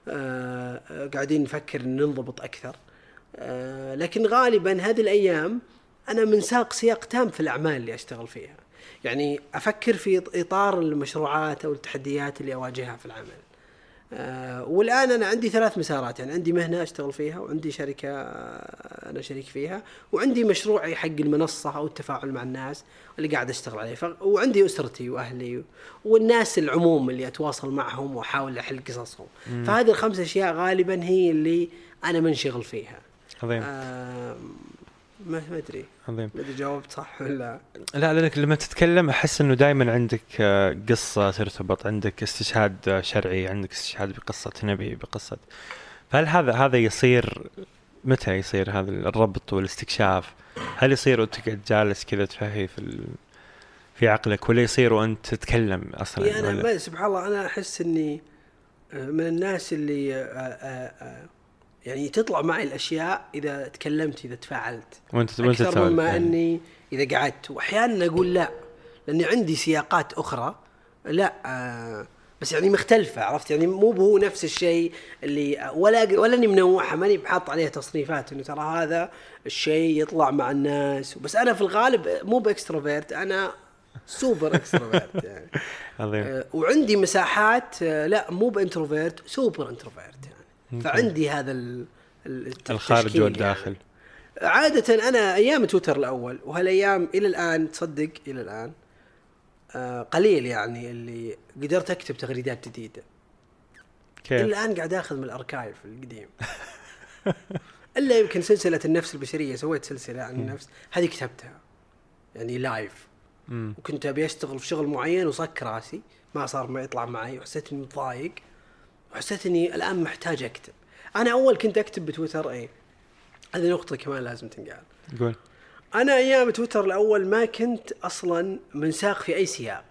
آه آه، قاعدين نفكر ننضبط أكثر. آه لكن غالبا هذه الأيام أنا منساق سياق تام في الأعمال اللي أشتغل فيها. يعني أفكر في إطار المشروعات أو التحديات اللي أواجهها في العمل. آه والآن أنا عندي ثلاث مسارات يعني عندي مهنة أشتغل فيها وعندي شركة أنا شريك فيها وعندي مشروعي حق المنصة أو التفاعل مع الناس اللي قاعد أشتغل عليه. ف... وعندي أسرتي وأهلي والناس العموم اللي أتواصل معهم وأحاول أحل قصصهم. فهذه الخمس أشياء غالبا هي اللي أنا منشغل فيها. عظيم. آه ما ما أدري. عظيم. ما جاوبت صح ولا؟ لا لأنك لما تتكلم أحس إنه دائما عندك آه، قصة ترتبط عندك استشهاد آه، شرعي عندك استشهاد بقصة نبي بقصة. فهل هذا هذا يصير متى يصير هذا الربط والاستكشاف؟ هل يصير وانت قاعد جالس كذا تفهي في ال... في عقلك ولا يصير وأنت تتكلم أصلا؟ يعني أنا سبحان الله أنا أحس إني آه، من الناس اللي يعني تطلع معي الأشياء إذا تكلمت إذا تفاعلت. وانت وأنت أكثر مما يعني. أني إذا قعدت. وأحيانا أقول لا لأني عندي سياقات أخرى. لا آه بس يعني مختلفة عرفت؟ يعني مو هو نفس الشيء اللي ولا ولا أني منوعها ماني بحاط عليها تصنيفات. إنه ترى هذا الشيء يطلع مع الناس. بس أنا في الغالب مو ب extrovert أنا super extrovert يعني. عظيم. آه، وعندي مساحات آه، لا مو ب introvert super introvert. فعندي هذا الخارج والداخل. يعني. عادة أنا أيام تويتر الأول وهالأيام إلى الآن تصدق إلى الآن آه قليل يعني اللي قدرت أكتب تغريدات جديدة. إلى كيف الآن قاعد آخذ من ال archive القديم. إلا يمكن سلسلة النفس البشرية سويت سلسلة عن النفس هذه كتبتها. يعني live. وكنت أبي أشتغل في شغل معين وصك راسي ما صار ما يطلع معي وحسيت إني متضايق. وحسيت إني الآن محتاج أكتب. أنا أول كنت أكتب بتويتر إيه هذه نقطة كمان لازم تنقال. قول. أنا أيام تويتر الأول ما كنت أصلا منساق في أي سياق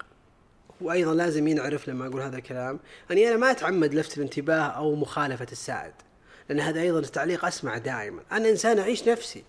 وأيضا لازم ينعرف لما أقول هذا الكلام. اني أنا ما أتعمد لفت الانتباه أو مخالفة السائد لأن هذا أيضا التعليق أسمع دائما. أنا إنسان أعيش نفسي.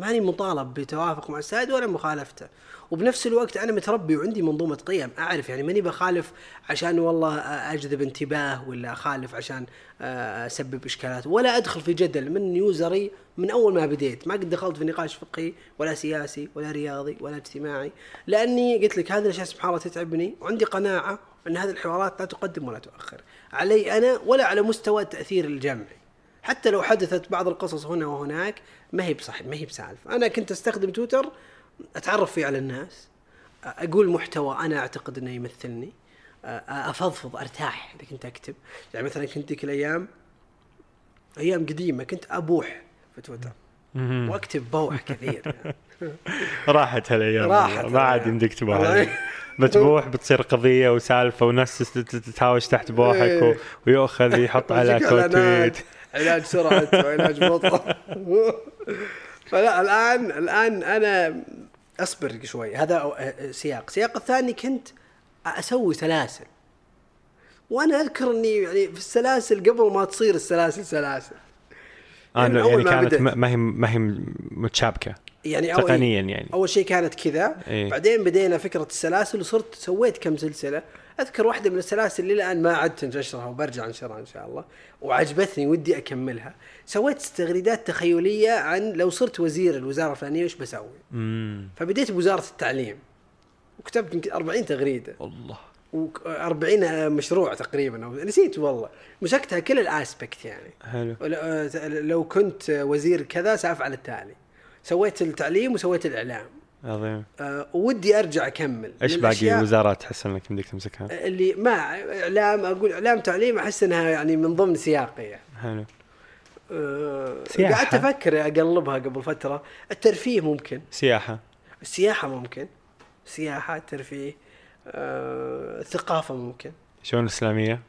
ماني مطالب بتوافق مع السائد ولا مخالفته. وبنفس الوقت أنا متربي وعندي منظومة قيم أعرف يعني ماني بخالف عشان والله أجذب انتباه ولا أخالف عشان آه، أسبب إشكالات ولا أدخل في جدل من يوزري من أول ما بديت. ما قد دخلت في نقاش فقهي ولا سياسي ولا رياضي ولا اجتماعي لأني قلت لك هذه الأشياء سبحان الله تتعبني وعندي قناعة إن هذه الحوارات لا تقدم ولا تؤخر. علي أنا ولا على مستوى التاثير الجمعي حتى لو حدثت بعض القصص هنا وهناك ما هي بصح ما هي بسالفة أنا كنت أستخدم تويتر أتعرف فيه على الناس أقول محتوى أنا أعتقد إنه يمثلني أفضفض أرتاح إذا كنت أكتب يعني مثلا كنت ذيك الأيام أيام قديمة كنت أبوح في تويتر. وأكتب بوح كثير يعني. راحت هالأيام راحت. ما عاد. يمديك تبوح. بتبوح بتصير قضية وسالفة وناس تت- تت- تتهاوش تحت بوحك إيه. ويؤخذ يحط على تويت علاج سرعة وعلاج بطء فلا الآن الآن أنا أصبر شوي. هذا سياق. السياق الثاني كنت أسوي سلاسل. وأنا أذكر إني يعني في السلاسل قبل ما تصير السلاسل سلاسل. آه يعني يعني, يعني كانت. ما ما هي ما هي متشابكة. يعني تقنيا يعني. أول شيء كانت كذا. إيه. بعدين بدينا فكرة السلاسل وصرت سويت كم سلسلة. أذكر واحدة من السلاسل اللي الآن ما عدت انشرها وبرجع أنشرها إن شاء الله وعجبتني ودي أكملها. سويت تغريدات تخيلية عن لو صرت وزير الوزارة الفلانية وش بسوي؟ امم فبديت بوزارة التعليم وكتبت يمكن 40 تغريدة. الله. و40 مشروع تقريبا أو نسيت والله. مسكتها كل ال aspect يعني. حلو. ول- لو كنت وزير كذا سأفعل التالي. سويت التعليم وسويت الإعلام. عظيم. أه ودي أرجع أكمل إيش باقي وزارات تحس إنك يمديك تمسكها؟ اللي ما إعلام أقول إعلام تعليم أحس إنها يعني من ضمن سياقي. يعني. حلو. أه سياحة. قعدت أفكر أقلبها قبل فترة. الترفيه ممكن. سياحة؟ السياحة ممكن. سياحة ترفيه أه الثقافه ممكن. شؤون إسلامية؟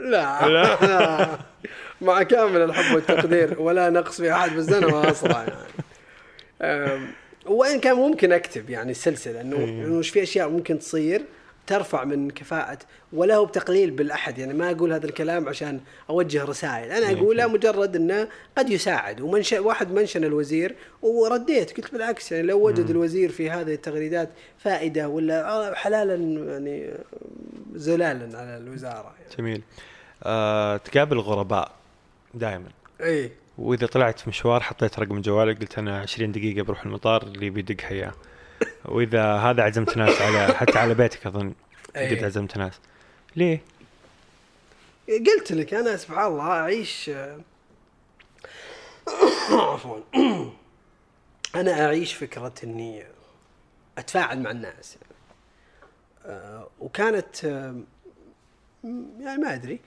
لا, لا. مع كامل الحب والتقدير ولا نقص في أحد بس أنا ما اصلع يعني. وإن كان ممكن أكتب يعني السلسلة إنه إيه. إنه في أشياء ممكن تصير ترفع من كفاءة ولا هو بتقليل بالأحد يعني ما أقول هذا الكلام عشان أوجه رسائل أنا إيه،. يعني مجرد أنه قد يساعد ومنشأ واحد منشن الوزير ورديت قلت بالعكس يعني لو وجد الوزير في هذه التغريدات فائدة ولا حلالا يعني زلالا على الوزارة يعني. جميل آه، تقابل غرباء دائما إيه وإذا طلعت مشوار حطيت رقم جوالك قلت أنا 20 دقيقة بروح المطار اللي بيدقها اياه وإذا هذا عزمت ناس على حتى على بيتك أظن إيه. قد عزمت ناس ليه؟ قلت لك أنا سبحان الله أعيش عفوا أنا أعيش فكرة إني أتفاعل مع الناس يعني. آه، وكانت آه، يعني ما أدري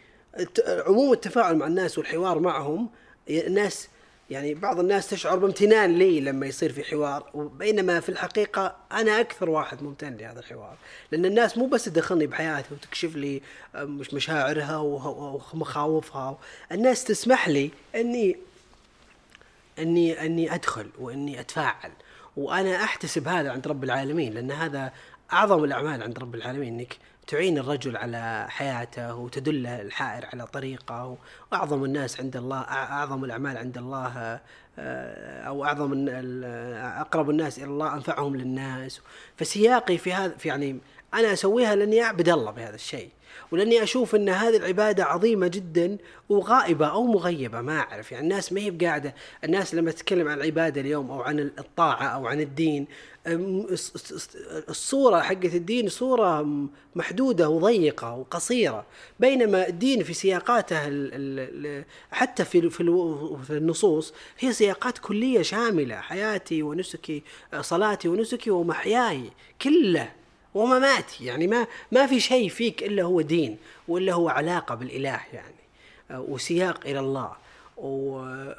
عموم التفاعل مع الناس والحوار معهم الناس يعني بعض الناس تشعر بامتنان لي لما يصير في حوار وبينما في الحقيقة أنا أكثر واحد ممتن لهذا الحوار. لأن الناس مو بس تدخلني بحياتي وتكشف لي مش مشاعرها ومخاوفها. الناس تسمح لي أني إني إني أدخل وإني أتفاعل. وأنا أحتسب هذا عند رب العالمين لأن هذا أعظم الأعمال عند رب العالمين إنك تعين الرجل على حياته وتدله الحائر على طريقه وأعظم الناس عند الله أعظم الأعمال عند الله آه، أو أعظم أقرب الناس إلى الله أنفعهم للناس. فسياقي في هذا في يعني أنا أسويها لأني أعبد الله بهذا الشيء ولأني أشوف إن هذه العبادة عظيمة جدا وغائبة أو مغيبة ما أعرف. يعني الناس ما هي بقاعدة الناس لما تتكلم عن العبادة اليوم أو عن الطاعة أو عن الدين أم، الص- الص- الصورة حقت الدين صورة م- محدودة وضيقة وقصيرة بينما الدين في سياقاته حتى في في النصوص هي سياقات كلية شاملة حياتي ونسكي صلاتي ونسكي ومحياي كله ومماتي يعني ما ما في شيء فيك إلا هو دين وإلا هو علاقة بالإله يعني وسياق إلى الله.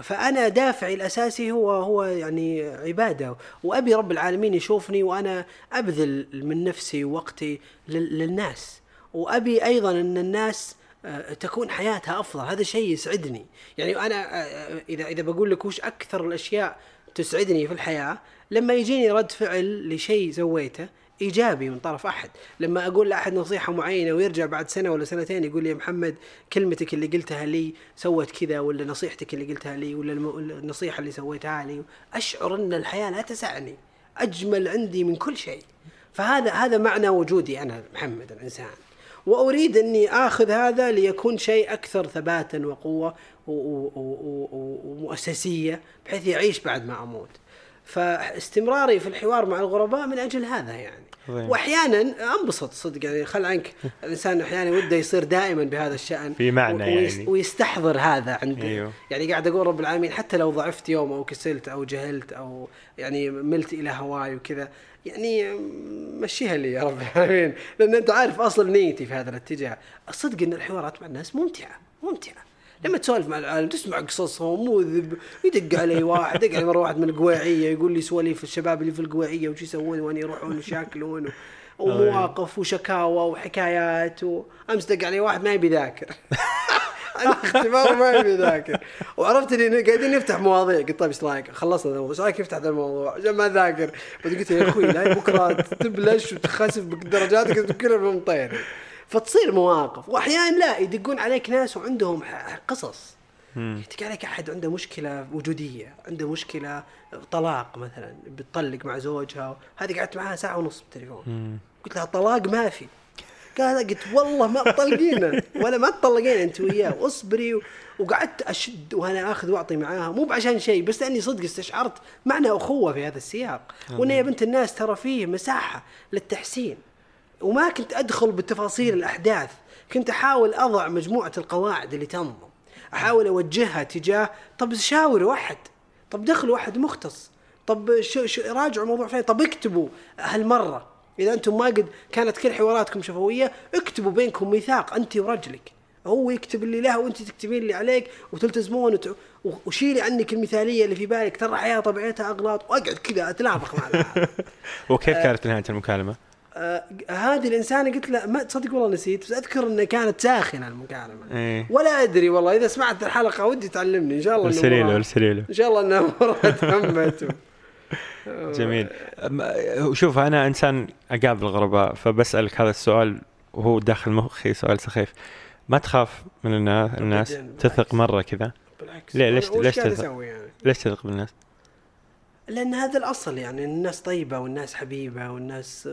فأنا دافعي الأساسي هو هو يعني عبادة. وأبي رب العالمين يشوفني وأنا أبذل من نفسي ووقتي لل- للناس. وأبي أيضا أن الناس آه، تكون حياتها أفضل. هذا شيء يسعدني. يعني أنا آه، اذا إذا بقول لك وش أكثر الأشياء تسعدني في الحياة لما يجيني رد فعل لشيء سويته إيجابي من طرف أحد. لما أقول لأحد نصيحة معينة ويرجع بعد سنة ولا سنتين يقول لي يا محمد كلمتك اللي قلتها لي سوت كذا ولا نصيحتك اللي قلتها لي ولا النصيحة اللي سويتها لي. أشعر إن الحياة لا تسعني. أجمل عندي من كل شيء. فهذا هذا معنى وجودي أنا محمد الإنسان. وأريد أني آخذ هذا ليكون شيء أكثر ثباتا وقوة ومؤسسيه بحيث يعيش بعد ما أموت. فاستمراري في الحوار مع الغرباء من أجل هذا يعني. عظيم. وأحيانا أنبسط صدق يعني خل عنك. الإنسان أحيانا وده يصير دائما بهذا الشأن. في معنى يعني. ويستحضر هذا عنده أيوه. يعني قاعد أقول رب العالمين حتى لو ضعفت يوم أو كسلت أو جهلت أو يعني ملت إلى هواي وكذا يعني مشيها لي يا رب العالمين. لأن أنت عارف أصل نيتي في هذا الاتجاه. الصدق إن الحوارات مع الناس ممتعة ممتعة. لما تسولف مع العالم تسمع قصصهم وذب يدق علي واحد دق علي مره واحد من القويعية يقول لي سواليف الشباب اللي في القويعية وش يسوون وين يروحون وش ياكلون و- ومواقف وشكاوى وحكايات وامس دق علي واحد ما يبي يذاكر. اختبار ما يبي يذاكر. وعرفت إني قاعدين نفتح مواضيع قلت طيب إيش رأيك؟ خلصنا الموضوع. إيش رأيك نفتح ذا الموضوع؟ عشان ما ذاكر بعدين قلت يا أخوي لا بكرة تبلش وتخسف بدرجاتك كلها بالمطير فتصير مواقف. واحيانا لا يدقون عليك ناس وعندهم قصص. يدق عليك أحد عنده مشكلة وجودية عنده مشكلة طلاق مثلا بتطلق مع زوجها هذه قعدت معها ساعة ونص بالتليفون. قلت لها طلاق ما في. قال قلت والله ما تطلقينا ولا ما تطلقين أنت وياه واصبري. وقعدت أشد وأنا آخذ وأعطي معاها مو بعشان شيء بس لأني صدق استشعرت معنى أخوة في هذا السياق. وأن يا بنت الناس ترى فيه مساحة للتحسين. وما كنت أدخل بتفاصيل الأحداث. كنت أحاول أضع مجموعة القواعد اللي تنظم أحاول أوجهها تجاه طب شاوروا احد طب دخلوا احد مختص. طب شو شو راجعوا موضوع فين طب اكتبوا هالمرة. إذا أنتم ما قد كانت كل حواراتكم شفوية اكتبوا بينكم ميثاق انت ورجلك. هو يكتب اللي له وانت تكتبين اللي عليك وتلتزمون وت... وشيلي عنك المثالية اللي في بالك ترى الحياة طبيعتها أغلاط. وأقعد كذا اتلافق مع. وكيف كانت نهاية المكالمة؟ آه هذه الإنسانة قلت له ما تصدق والله نسيت بس أذكر إنها كانت ساخنة المكالمة إيه. ولا أدري والله إذا سمعت الحلقة ودي تعلمني إن شاء الله ارسلي له ارسلي له إن شاء الله انها تهمت جميل شوف أنا إنسان اقابل الغرباء فبسألك هذا السؤال وهو داخل مخي سؤال سخيف ما تخاف من الناس الناس تثق. مرة كذا بالعكس ليه- ليش- ليش تثق؟ يعني؟ ليش تثق بالناس؟ لأن هذا الأصل يعني الناس طيبة والناس حبيبة والناس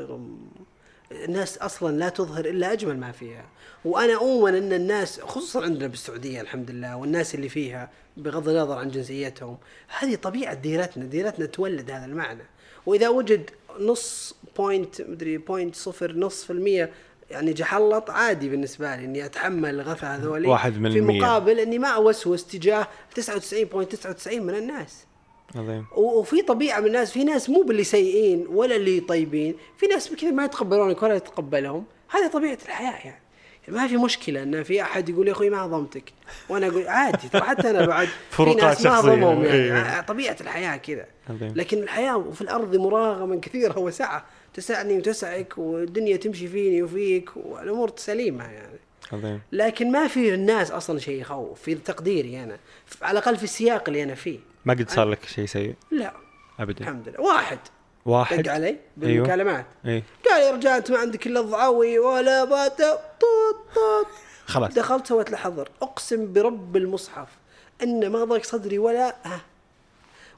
الناس أصلا لا تظهر إلا أجمل ما فيها. وأنا أؤمن إن الناس خصوصا عندنا بالسعودية الحمد لله والناس اللي فيها بغض النظر عن جنسيتهم هذه طبيعة ديرتنا ديرتنا تولد هذا المعنى. وإذا وجد نص point مدري point صفر نص في المية يعني جحلط عادي بالنسبة لي إني أتحمل الغثى هذولي. واحد من في المية. مقابل إني ما أوسوس تجاه 99.99 من الناس. عظيم وفي طبيعة من الناس في ناس مو باللي سيئين ولا اللي طيبين في ناس كذا ما يتقبلونك ولا يتقبلهم. هذه طبيعة الحياة يعني. ما في مشكلة إن في أحد يقول يا أخوي ما هضمتك وأنا أقول عادي ترى حتى أنا بعد في ناس ما. هضمهم يعني. إيه. طبيعة الحياة كذا. لكن الحياة وفي الأرض مراغما كثيرة وسعة. تسعني وتسعك والدنيا تمشي فيني وفيك والأمور سليمة يعني. عظيم لكن ما في الناس أصلا شيء يخوف في تقديري أنا على الأقل في السياق اللي أنا فيه. ما قد صار لك شيء سيء؟ لا. ابدا. الحمد لله. واحد. دق واحد علي أيوه. بالمكالمات. اي قال يا رجال أنت ما عندك إلا الضعاوي ولا باتا. طوط طوط. خلاص. دخلت سويت له حظر. أقسم برب المصحف إن ما ضاق صدري ولا ها.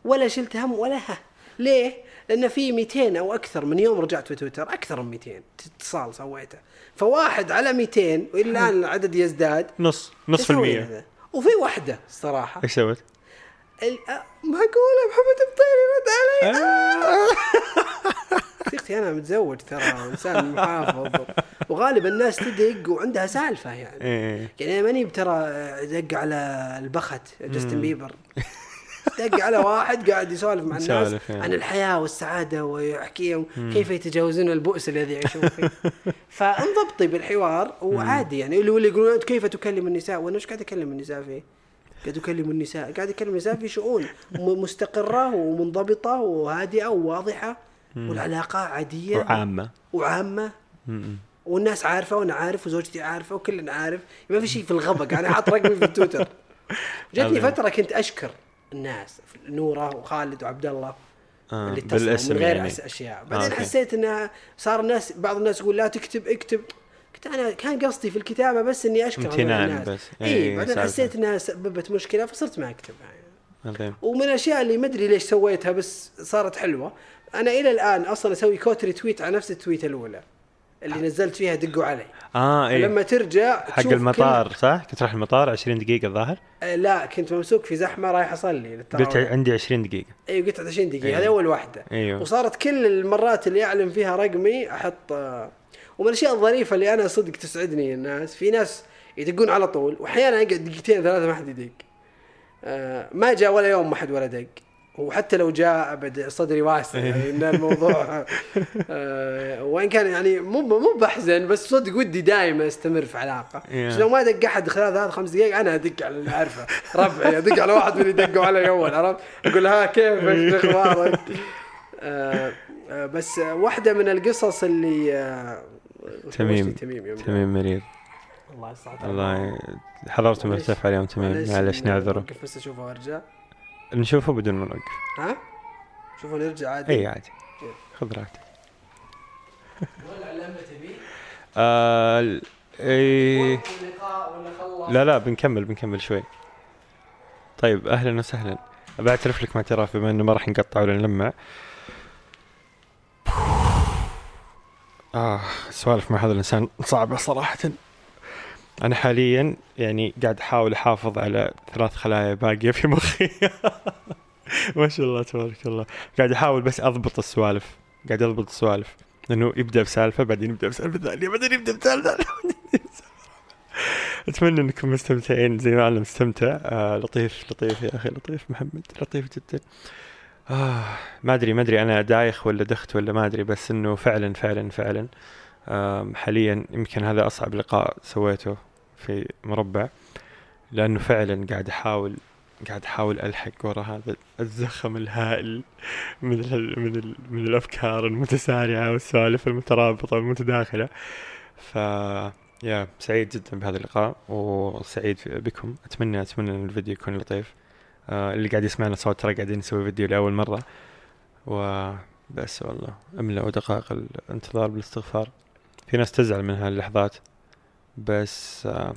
ولا شلت هم ولا ها. ليه؟ لأن في 200 أو أكثر. من يوم رجعت في تويتر أكثر من 200 اتصال سويته. فواحد على 200 وإلى الآن العدد يزداد. نص. نص في المية. وفي واحدة الصراحه إيش سويت؟ معقوله محمد الطيري رد علي. أختي أنا متزوج ترى إنسان محافظ. وغالبا الناس تدق وعندها سالفة يعني. إيه. يعني ماني ترى دق على البخت جاستن بيبر. دق على واحد قاعد يسولف مع الناس يعني. عن الحياة والسعادة ويحكيهم كيف يتجاوزون البؤس الذي يعيشون فيه. فانضبطي بالحوار وعادي يعني. اللي يقولون كيف تكلم النساء؟ وأنا إيش قاعد أكلم النساء فيه؟ قاعد اكلم النساء قاعد اكلم النساء في شؤون مستقرة ومنضبطة وهادئة وواضحة والعلاقة عادية وعامة وعامة م-م. والناس عارفة وأنا عارف وزوجتي عارفة وكلنا عارف ما في شيء في الغبق أنا حاط رقمي في التويتر جتني. فترة كنت أشكر الناس نورة وخالد وعبد الله آه، اللي بالاسم من غير يعني. أشياء بعدين أوكي. حسيت انها صار الناس بعض الناس يقول لا تكتب اكتب قلت أنا كان قصدي في الكتابة بس إني أشكر امتنان بس. إي إيه، بعدين. حسيت إنها سببت مشكلة فصرت ما اكتبها يعني. عظيم ومن الأشياء اللي ما أدري ليش سويتها بس صارت حلوة أنا إلى الآن أصلا أسوي كوت ريتويت على نفس التويتة الأولى اللي نزلت فيها دقوا علي آه إيه لما ترجع حق المطار صح؟ كنت رايح المطار 20 دقيقة الظاهر كل... آه لا كنت ممسوك في زحمة رايح أصلي قلت. عندي 20 دقيقة أيوه قلت 20 دقيقة أيوه. هذه أول واحدة أيوه. وصارت كل المرات اللي أعلن فيها رقمي أحط آه، ومن الأشياء الظريفة اللي أنا صدق تسعدني الناس في ناس يدقون على طول وأحيانا يقعد دقيقتين ثلاثة ما حد يدق. آه، ما جاء ولا يوم ما حد ولا دق. وحتى لو جاء أبد صدري واسع يعني إن الموضوع آه، وإن كان يعني مو مو بحزن بس صدق ودي دائما أستمر في علاقة. Yeah. yeah. لو ما دق أحد خلال ثلاث خمس دقائق أنا أدق على اللي أعرفه. ربعي أدق على واحد من اللي دقوا علي اول عرفت؟ أقول ها كيفك شو أخبارك؟ آه، آه، بس واحدة من القصص اللي آه، تميم. تميم مريض. الله يصلح الله حضرته معليش. مرتفع اليوم تميم. معلش نعذره. نوقف بس أشوفه وأرجع. نشوفه بدون ما نوقف ها؟ شوفه نرجع عادي؟ اي عادي. خذ راحتك. ولا لما تبي آه اي لا لا بنكمل بنكمل شوي. طيب أهلا وسهلا. بعترف لك ما اعتراف بما إنه ما راح نقطع ولا نلمع آه سوالف مع هذا الإنسان صعبة صراحة. أنا حاليا يعني قاعد أحاول أحافظ على ثلاث خلايا باقية في مخي. ما شاء الله تبارك الله. قاعد أحاول بس أضبط السوالف قاعد أضبط السوالف. لأنه يبدأ بسالفة بعدين يبدأ بسالفة ثانية بعدين يبدأ بسالفة ثانية. أتمنى أنكم مستمتعين. زي ما أنا مستمتع. آه لطيف لطيف يا أخي لطيف محمد لطيف جدا. آه ما أدري ما أدري أنا دايخ ولا دخت ولا ما أدري بس إنه فعلا فعلا فعلا حاليا يمكن هذا أصعب لقاء سويته في مربع لأنه فعلا قاعد أحاول قاعد أحاول ألحق ورا هذا الزخم الهائل من ال من ال من الأفكار المتسارعة والسوالف المترابطة والمتداخلة. ف يا سعيد جدا بهذا اللقاء وسعيد بكم. أتمنى أتمنى إن الفيديو يكون لطيف. اللي قاعد يسمعنا صوت ترى قاعدين نسوي فيديو لأول مرة. وبس والله املأوا دقائق الانتظار بالاستغفار. في ناس تزعل من هاللحظات بس آه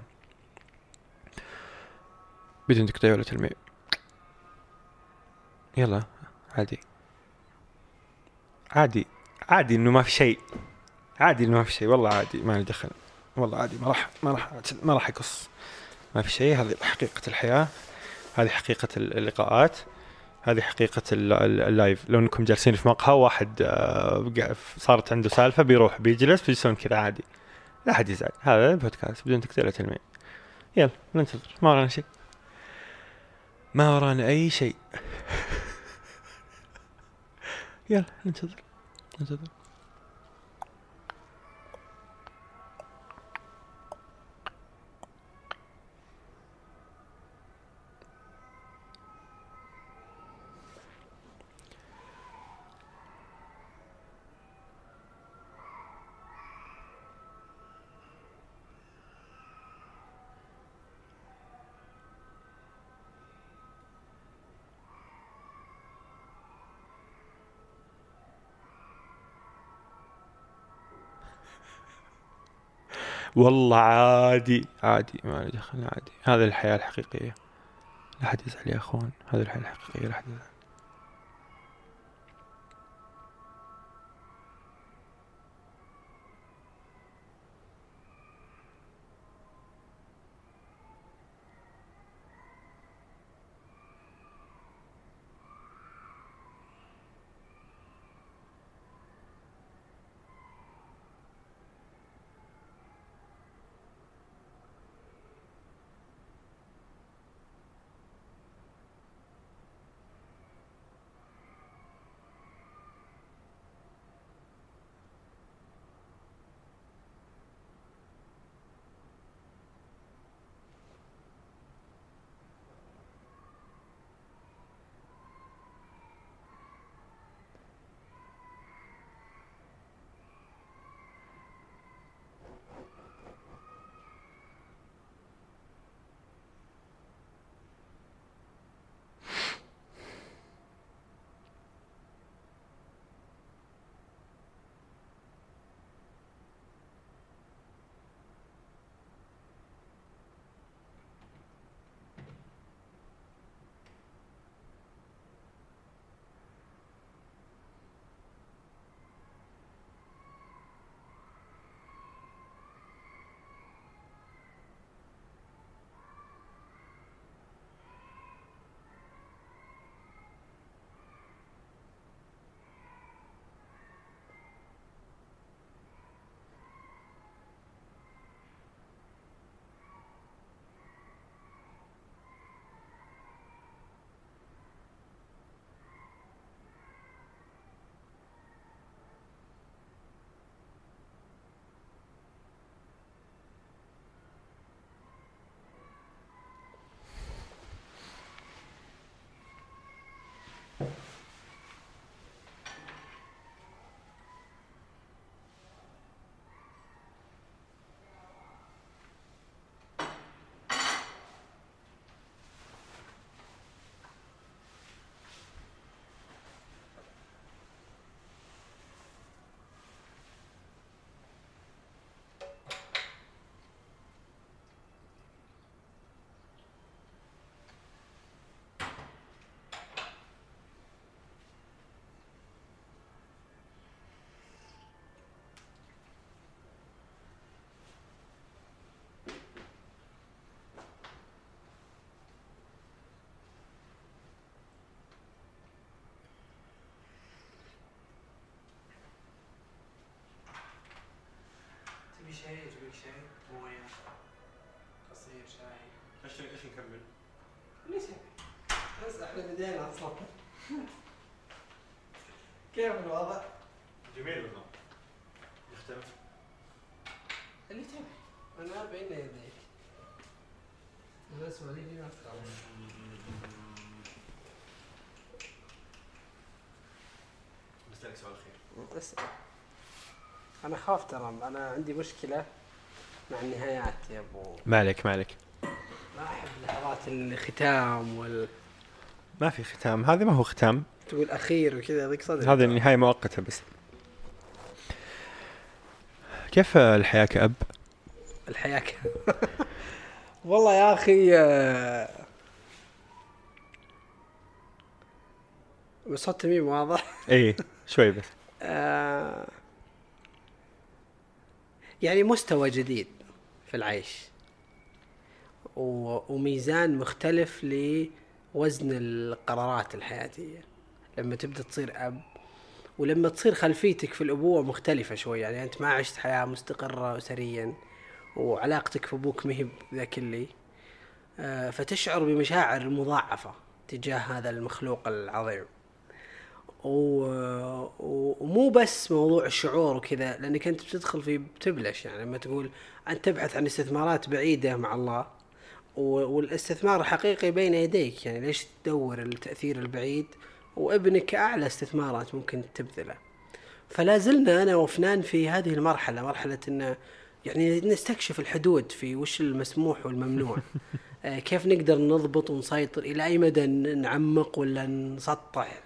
بدون تقطيع ولا تلميع. يلا عادي. عادي عادي إنه ما في شيء. عادي إنه ما في شيء والله عادي ما لي دخل. والله عادي ما راح ما راح ما راح اقص ما في شيء هذه حقيقة الحياة. هذه حقيقة اللقاءات. هذه حقيقة ال- ال- اللايف. لو إنكم جالسين في مقهى واحد آه، صارت عنده سالفة بيروح بيجلس بيجلسون كذا عادي. لا حد يزعل. هذا البودكاست بدون تقدير تلميع. يلا ننتظر. ما ورانا شيء. ما ورانا أي شيء. يلا ننتظر. ننتظر. والله عادي. عادي ما دخل عادي. هذه الحياة الحقيقية. لا حد يزعل يا أخوان. هذه الحياة الحقيقية لا حد يزعل. شيء تبي شيء مويه قصير شاي إيش إيش نكمل؟ بس إحنا بدينا أصلا كيف الوضع؟ جميل والله يختلف اللي تبي أنا بين يديك بس وليدي ما بسألك سؤال خير بس أنا خاف ترى أنا عندي مشكله مع النهايات يا أبو. ما عليك ما عليك ما أحب لحظات الختام وال ما في ختام. هذا ما هو ختام. تقول أخير وكذا يضيق صدري هذا النهاية مؤقتة بس. كيف الحياة كأب؟ الحياة ك... والله يا أخي آه، بصوت تميم واضح. اي شوي بس. آه، يعني مستوى جديد. في العيش. وميزان مختلف لوزن القرارات الحياتية. لما تبدأ تصير أب ولما تصير خلفيتك في الأبوة مختلفة شوي. يعني أنت ما عشت حياة مستقرة أسريا وعلاقتك في أبوك مهب ذا كلي آه، فتشعر بمشاعر مضاعفة تجاه هذا المخلوق العظيم. ومو بس موضوع الشعور وكذا لأنك أنت بتدخل في بتبلش. يعني لما تقول انت تبحث عن استثمارات بعيدة مع الله. والاستثمار الحقيقي بين يديك. يعني ليش تدور التأثير البعيد؟ وابنك أعلى استثمارات ممكن تبذله. فلا زلنا أنا وفنان في هذه المرحلة مرحلة انه يعني نستكشف الحدود في وش المسموح والممنوع. آه، كيف نقدر نضبط ونسيطر؟ إلى أي مدى نعمق ولا نسطح؟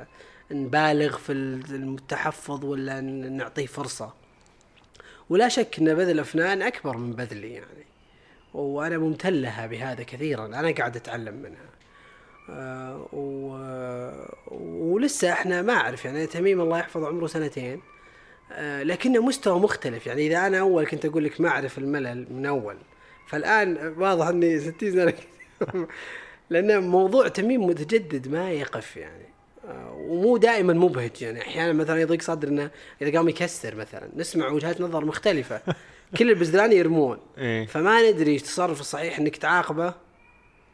نبالغ في التحفظ ولا نعطيه فرصة؟ ولا شك إن بذل أفنان أكبر من بذلي يعني. وأنا ممتن لها بهذا كثيرا. أنا قاعد أتعلم منها. آه، و- ولسه إحنا ما أعرف يعني. تميم الله يحفظ عمره سنتين. آه، لكنه مستوى مختلف يعني. إذا أنا أول كنت أقول لك ما أعرف الملل من أول. فالآن واضح إني 60 سنه لأن موضوع تميم متجدد ما يقف يعني. ومو دائما مبهج يعني أحيانا مثلا يضيق صدرنا إذا قام يكسر مثلا. نسمع وجهات نظر مختلفة. كل البزدلان يرمون. إيه. فما ندري إيش التصرف الصحيح إنك تعاقبه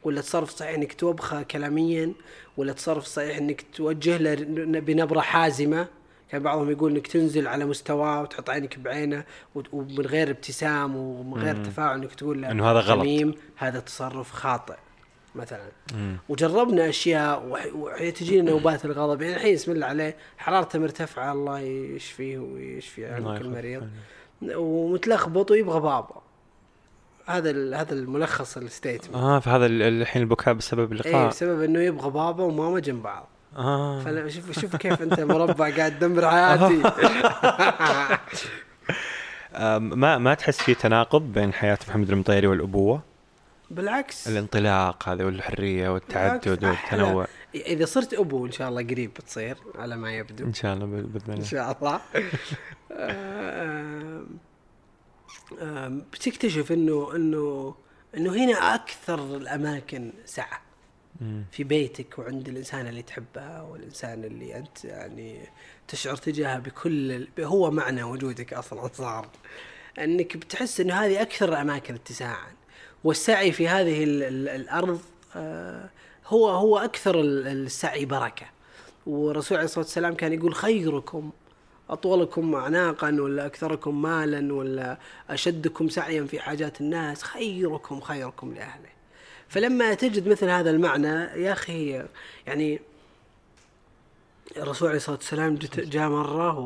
ولا التصرف الصحيح إنك توبخه كلاميا ولا التصرف الصحيح إنك توجه له بنبرة حازمة. كان بعضهم يقول إنك تنزل على مستواه وتحط عينك بعينه ومن غير ابتسام ومن غير تفاعل إنك تقول له إنه هذا غلط. هذا تصرف خاطئ. مثلا. وجربنا أشياء وتجينا نوبات الغضب. يعني الحين بسم الله عليه حرارته مرتفعة الله يشفيه ويشفي الله عن كل يخليك. مريض. ومتلخبط ويبغى بابا هذا هذا الملخص الستيتمنت آه فهذا ال- الحين البكاء بسبب إيه اللقاء. بسبب إنه يبغى بابا وماما جنب بعض. آه. فلا شوف شوف كيف أنت مربع قاعد تدمر حياتي. آم، ما ما تحس في تناقض بين حياة محمد المطيري والأبوة؟ بالعكس. الانطلاق هذا والحرية والتعدد والتنوع. إذا صرت أبو إن شاء الله قريب بتصير على ما يبدو. إن شاء الله باذن إن الله شاء الله. آم، آم، بتكتشف إنه إنه إنه هنا أكثر الأماكن سعة. في بيتك وعند الإنسان اللي تحبه والإنسان اللي أنت يعني تشعر تجاهه بكل ال- هو معنى وجودك أصلا صار. إنك بتحس إنه هذه أكثر الأماكن اتساعا. والسعي في هذه ال ال الأرض آه، هو هو أكثر ال- السعي بركة. والرسول عليه الصلاة والسلام كان يقول خيركم أطولكم اعناقا ولا أكثركم مالا ولا أشدكم سعيا في حاجات الناس. خيركم خيركم لأهله. فلما تجد مثل هذا المعنى يا أخي يعني الرسول عليه الصلاة والسلام جاء مرة.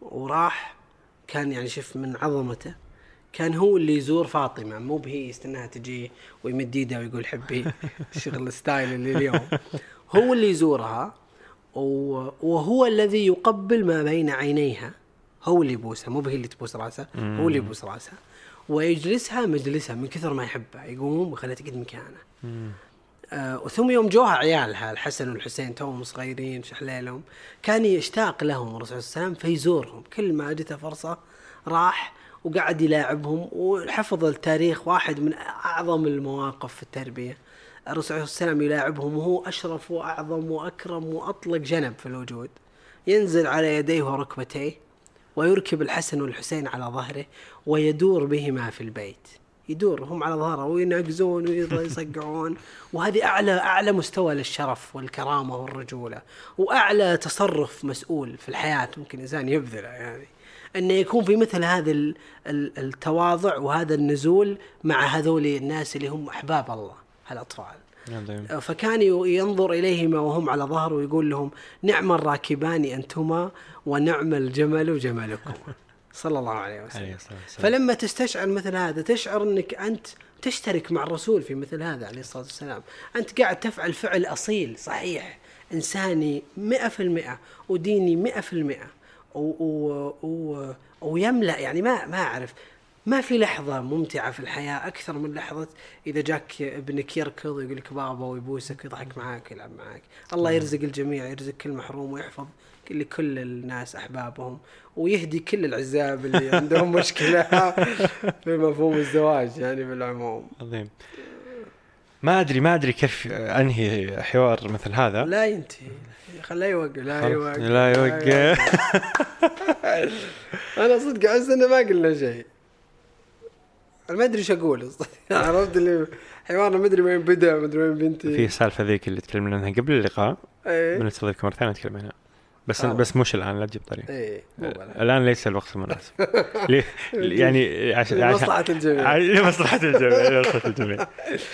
وراح كان يعني شوف من عظمته. كان هو اللي يزور فاطمة مو بهي يستناها تجي ويمد ايده ويقول حبي شغل الستايل اللي اليوم. هو اللي يزورها وهو الذي يقبل ما بين عينيها. هو اللي يبوسها مو بهي اللي تبوس راسها هو اللي يبوس راسها ويجلسها مجلسها من كثر ما يحبها يقوم ويخليها تقعد مكانه. آه ثم يوم جوها عيالها الحسن والحسين توهم صغيرين شحليلهم كان يشتاق لهم الرسول صلى الله عليه وسلم فيزورهم. كل ما جته فرصة راح وقعد يلاعبهم وحفظ التاريخ واحد من أعظم المواقف في التربية. الرسول عليه والسلام يلاعبهم وهو أشرف وأعظم وأكرم وأطلق جنب في الوجود. ينزل على يديه وركبتيه ويركب الحسن والحسين على ظهره ويدور بهما في البيت. يدور هم على ظهره وينقزون ويصقعون. وهذه أعلى أعلى مستوى للشرف والكرامة والرجولة. وأعلى تصرف مسؤول في الحياة ممكن الانسان يبذله يعني. انه يكون في مثل هذا التواضع وهذا النزول مع هذول الناس اللي هم أحباب الله هالأطفال. آه، فكان ينظر إليهما وهم على ظهره ويقول لهم نعم الراكبان أنتما ونعم الجمل جملكما. صلى الله عليه وسلم. فلما تستشعر مثل هذا تشعر أنك أنت تشترك مع الرسول في مثل هذا عليه الصلاة والسلام. أنت قاعد تفعل فعل أصيل صحيح. إنساني 100% وديني 100% و- و- و- ويملا يعني ما ما أعرف ما في لحظة ممتعة في الحياة أكثر من لحظة إذا جاك ابنك يركض ويقول لك بابا ويبوسك ويضحك معاك ويلعب معاك، الله نعم. يرزق الجميع يرزق كل محروم ويحفظ لكل الناس أحبابهم ويهدي كل العزاب اللي عندهم مشكلة في مفهوم الزواج يعني بالعموم. عظيم. ما أدري ما أدري كيف أنهي حوار مثل هذا. لا ينتهي. خليه يوقف. لا. يوقف. لا يوقف. أنا صدق احس إنه ما قلنا شيء. أنا ما أدري إيش أقول. عرفت اللي حوارنا ما أدري وين بدأ ما أدري وين بنتي. في سالفة ذيك اللي تكلمنا عنها قبل اللقاء. إيه. بنستضيفك مرة ثانية نتكلم عنها. بس آه. بس مش الآن لا تجيب طريق إيه بلا. الآن ليس الوقت المناسب. يعني عشان لمصلحة الجميع. لمصلحة الجميع لمصلحة الجميع.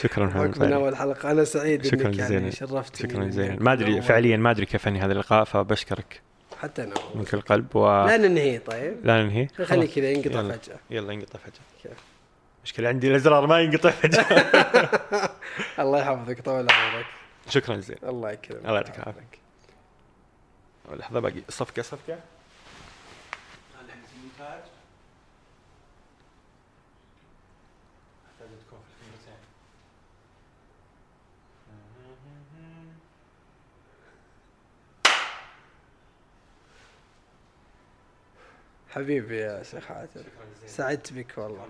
شكرا محمد من. اول حلقه أنا سعيد شكراً إنك يعني. شرفتني شكرا جزيلا. ما أدري. فعليا ما أدري كيف أنهي هذا اللقاء فبشكرك حتى أنا من كل قلب و لا ننهي طيب. لا ننهي. خلي خلاص. كذا ينقطع يلا. فجأة. يلا ينقطع فجأة. كيف؟ مشكلة عندي الأزرار ما ينقطع فجأة. الله يحفظك طول عمرك. شكرا جزيلا. الله يكرمك. الله يعطيك العافية. لحظة باقي. صفقة صفقة. حبيبي يا شيخ عادل سعدت بك والله.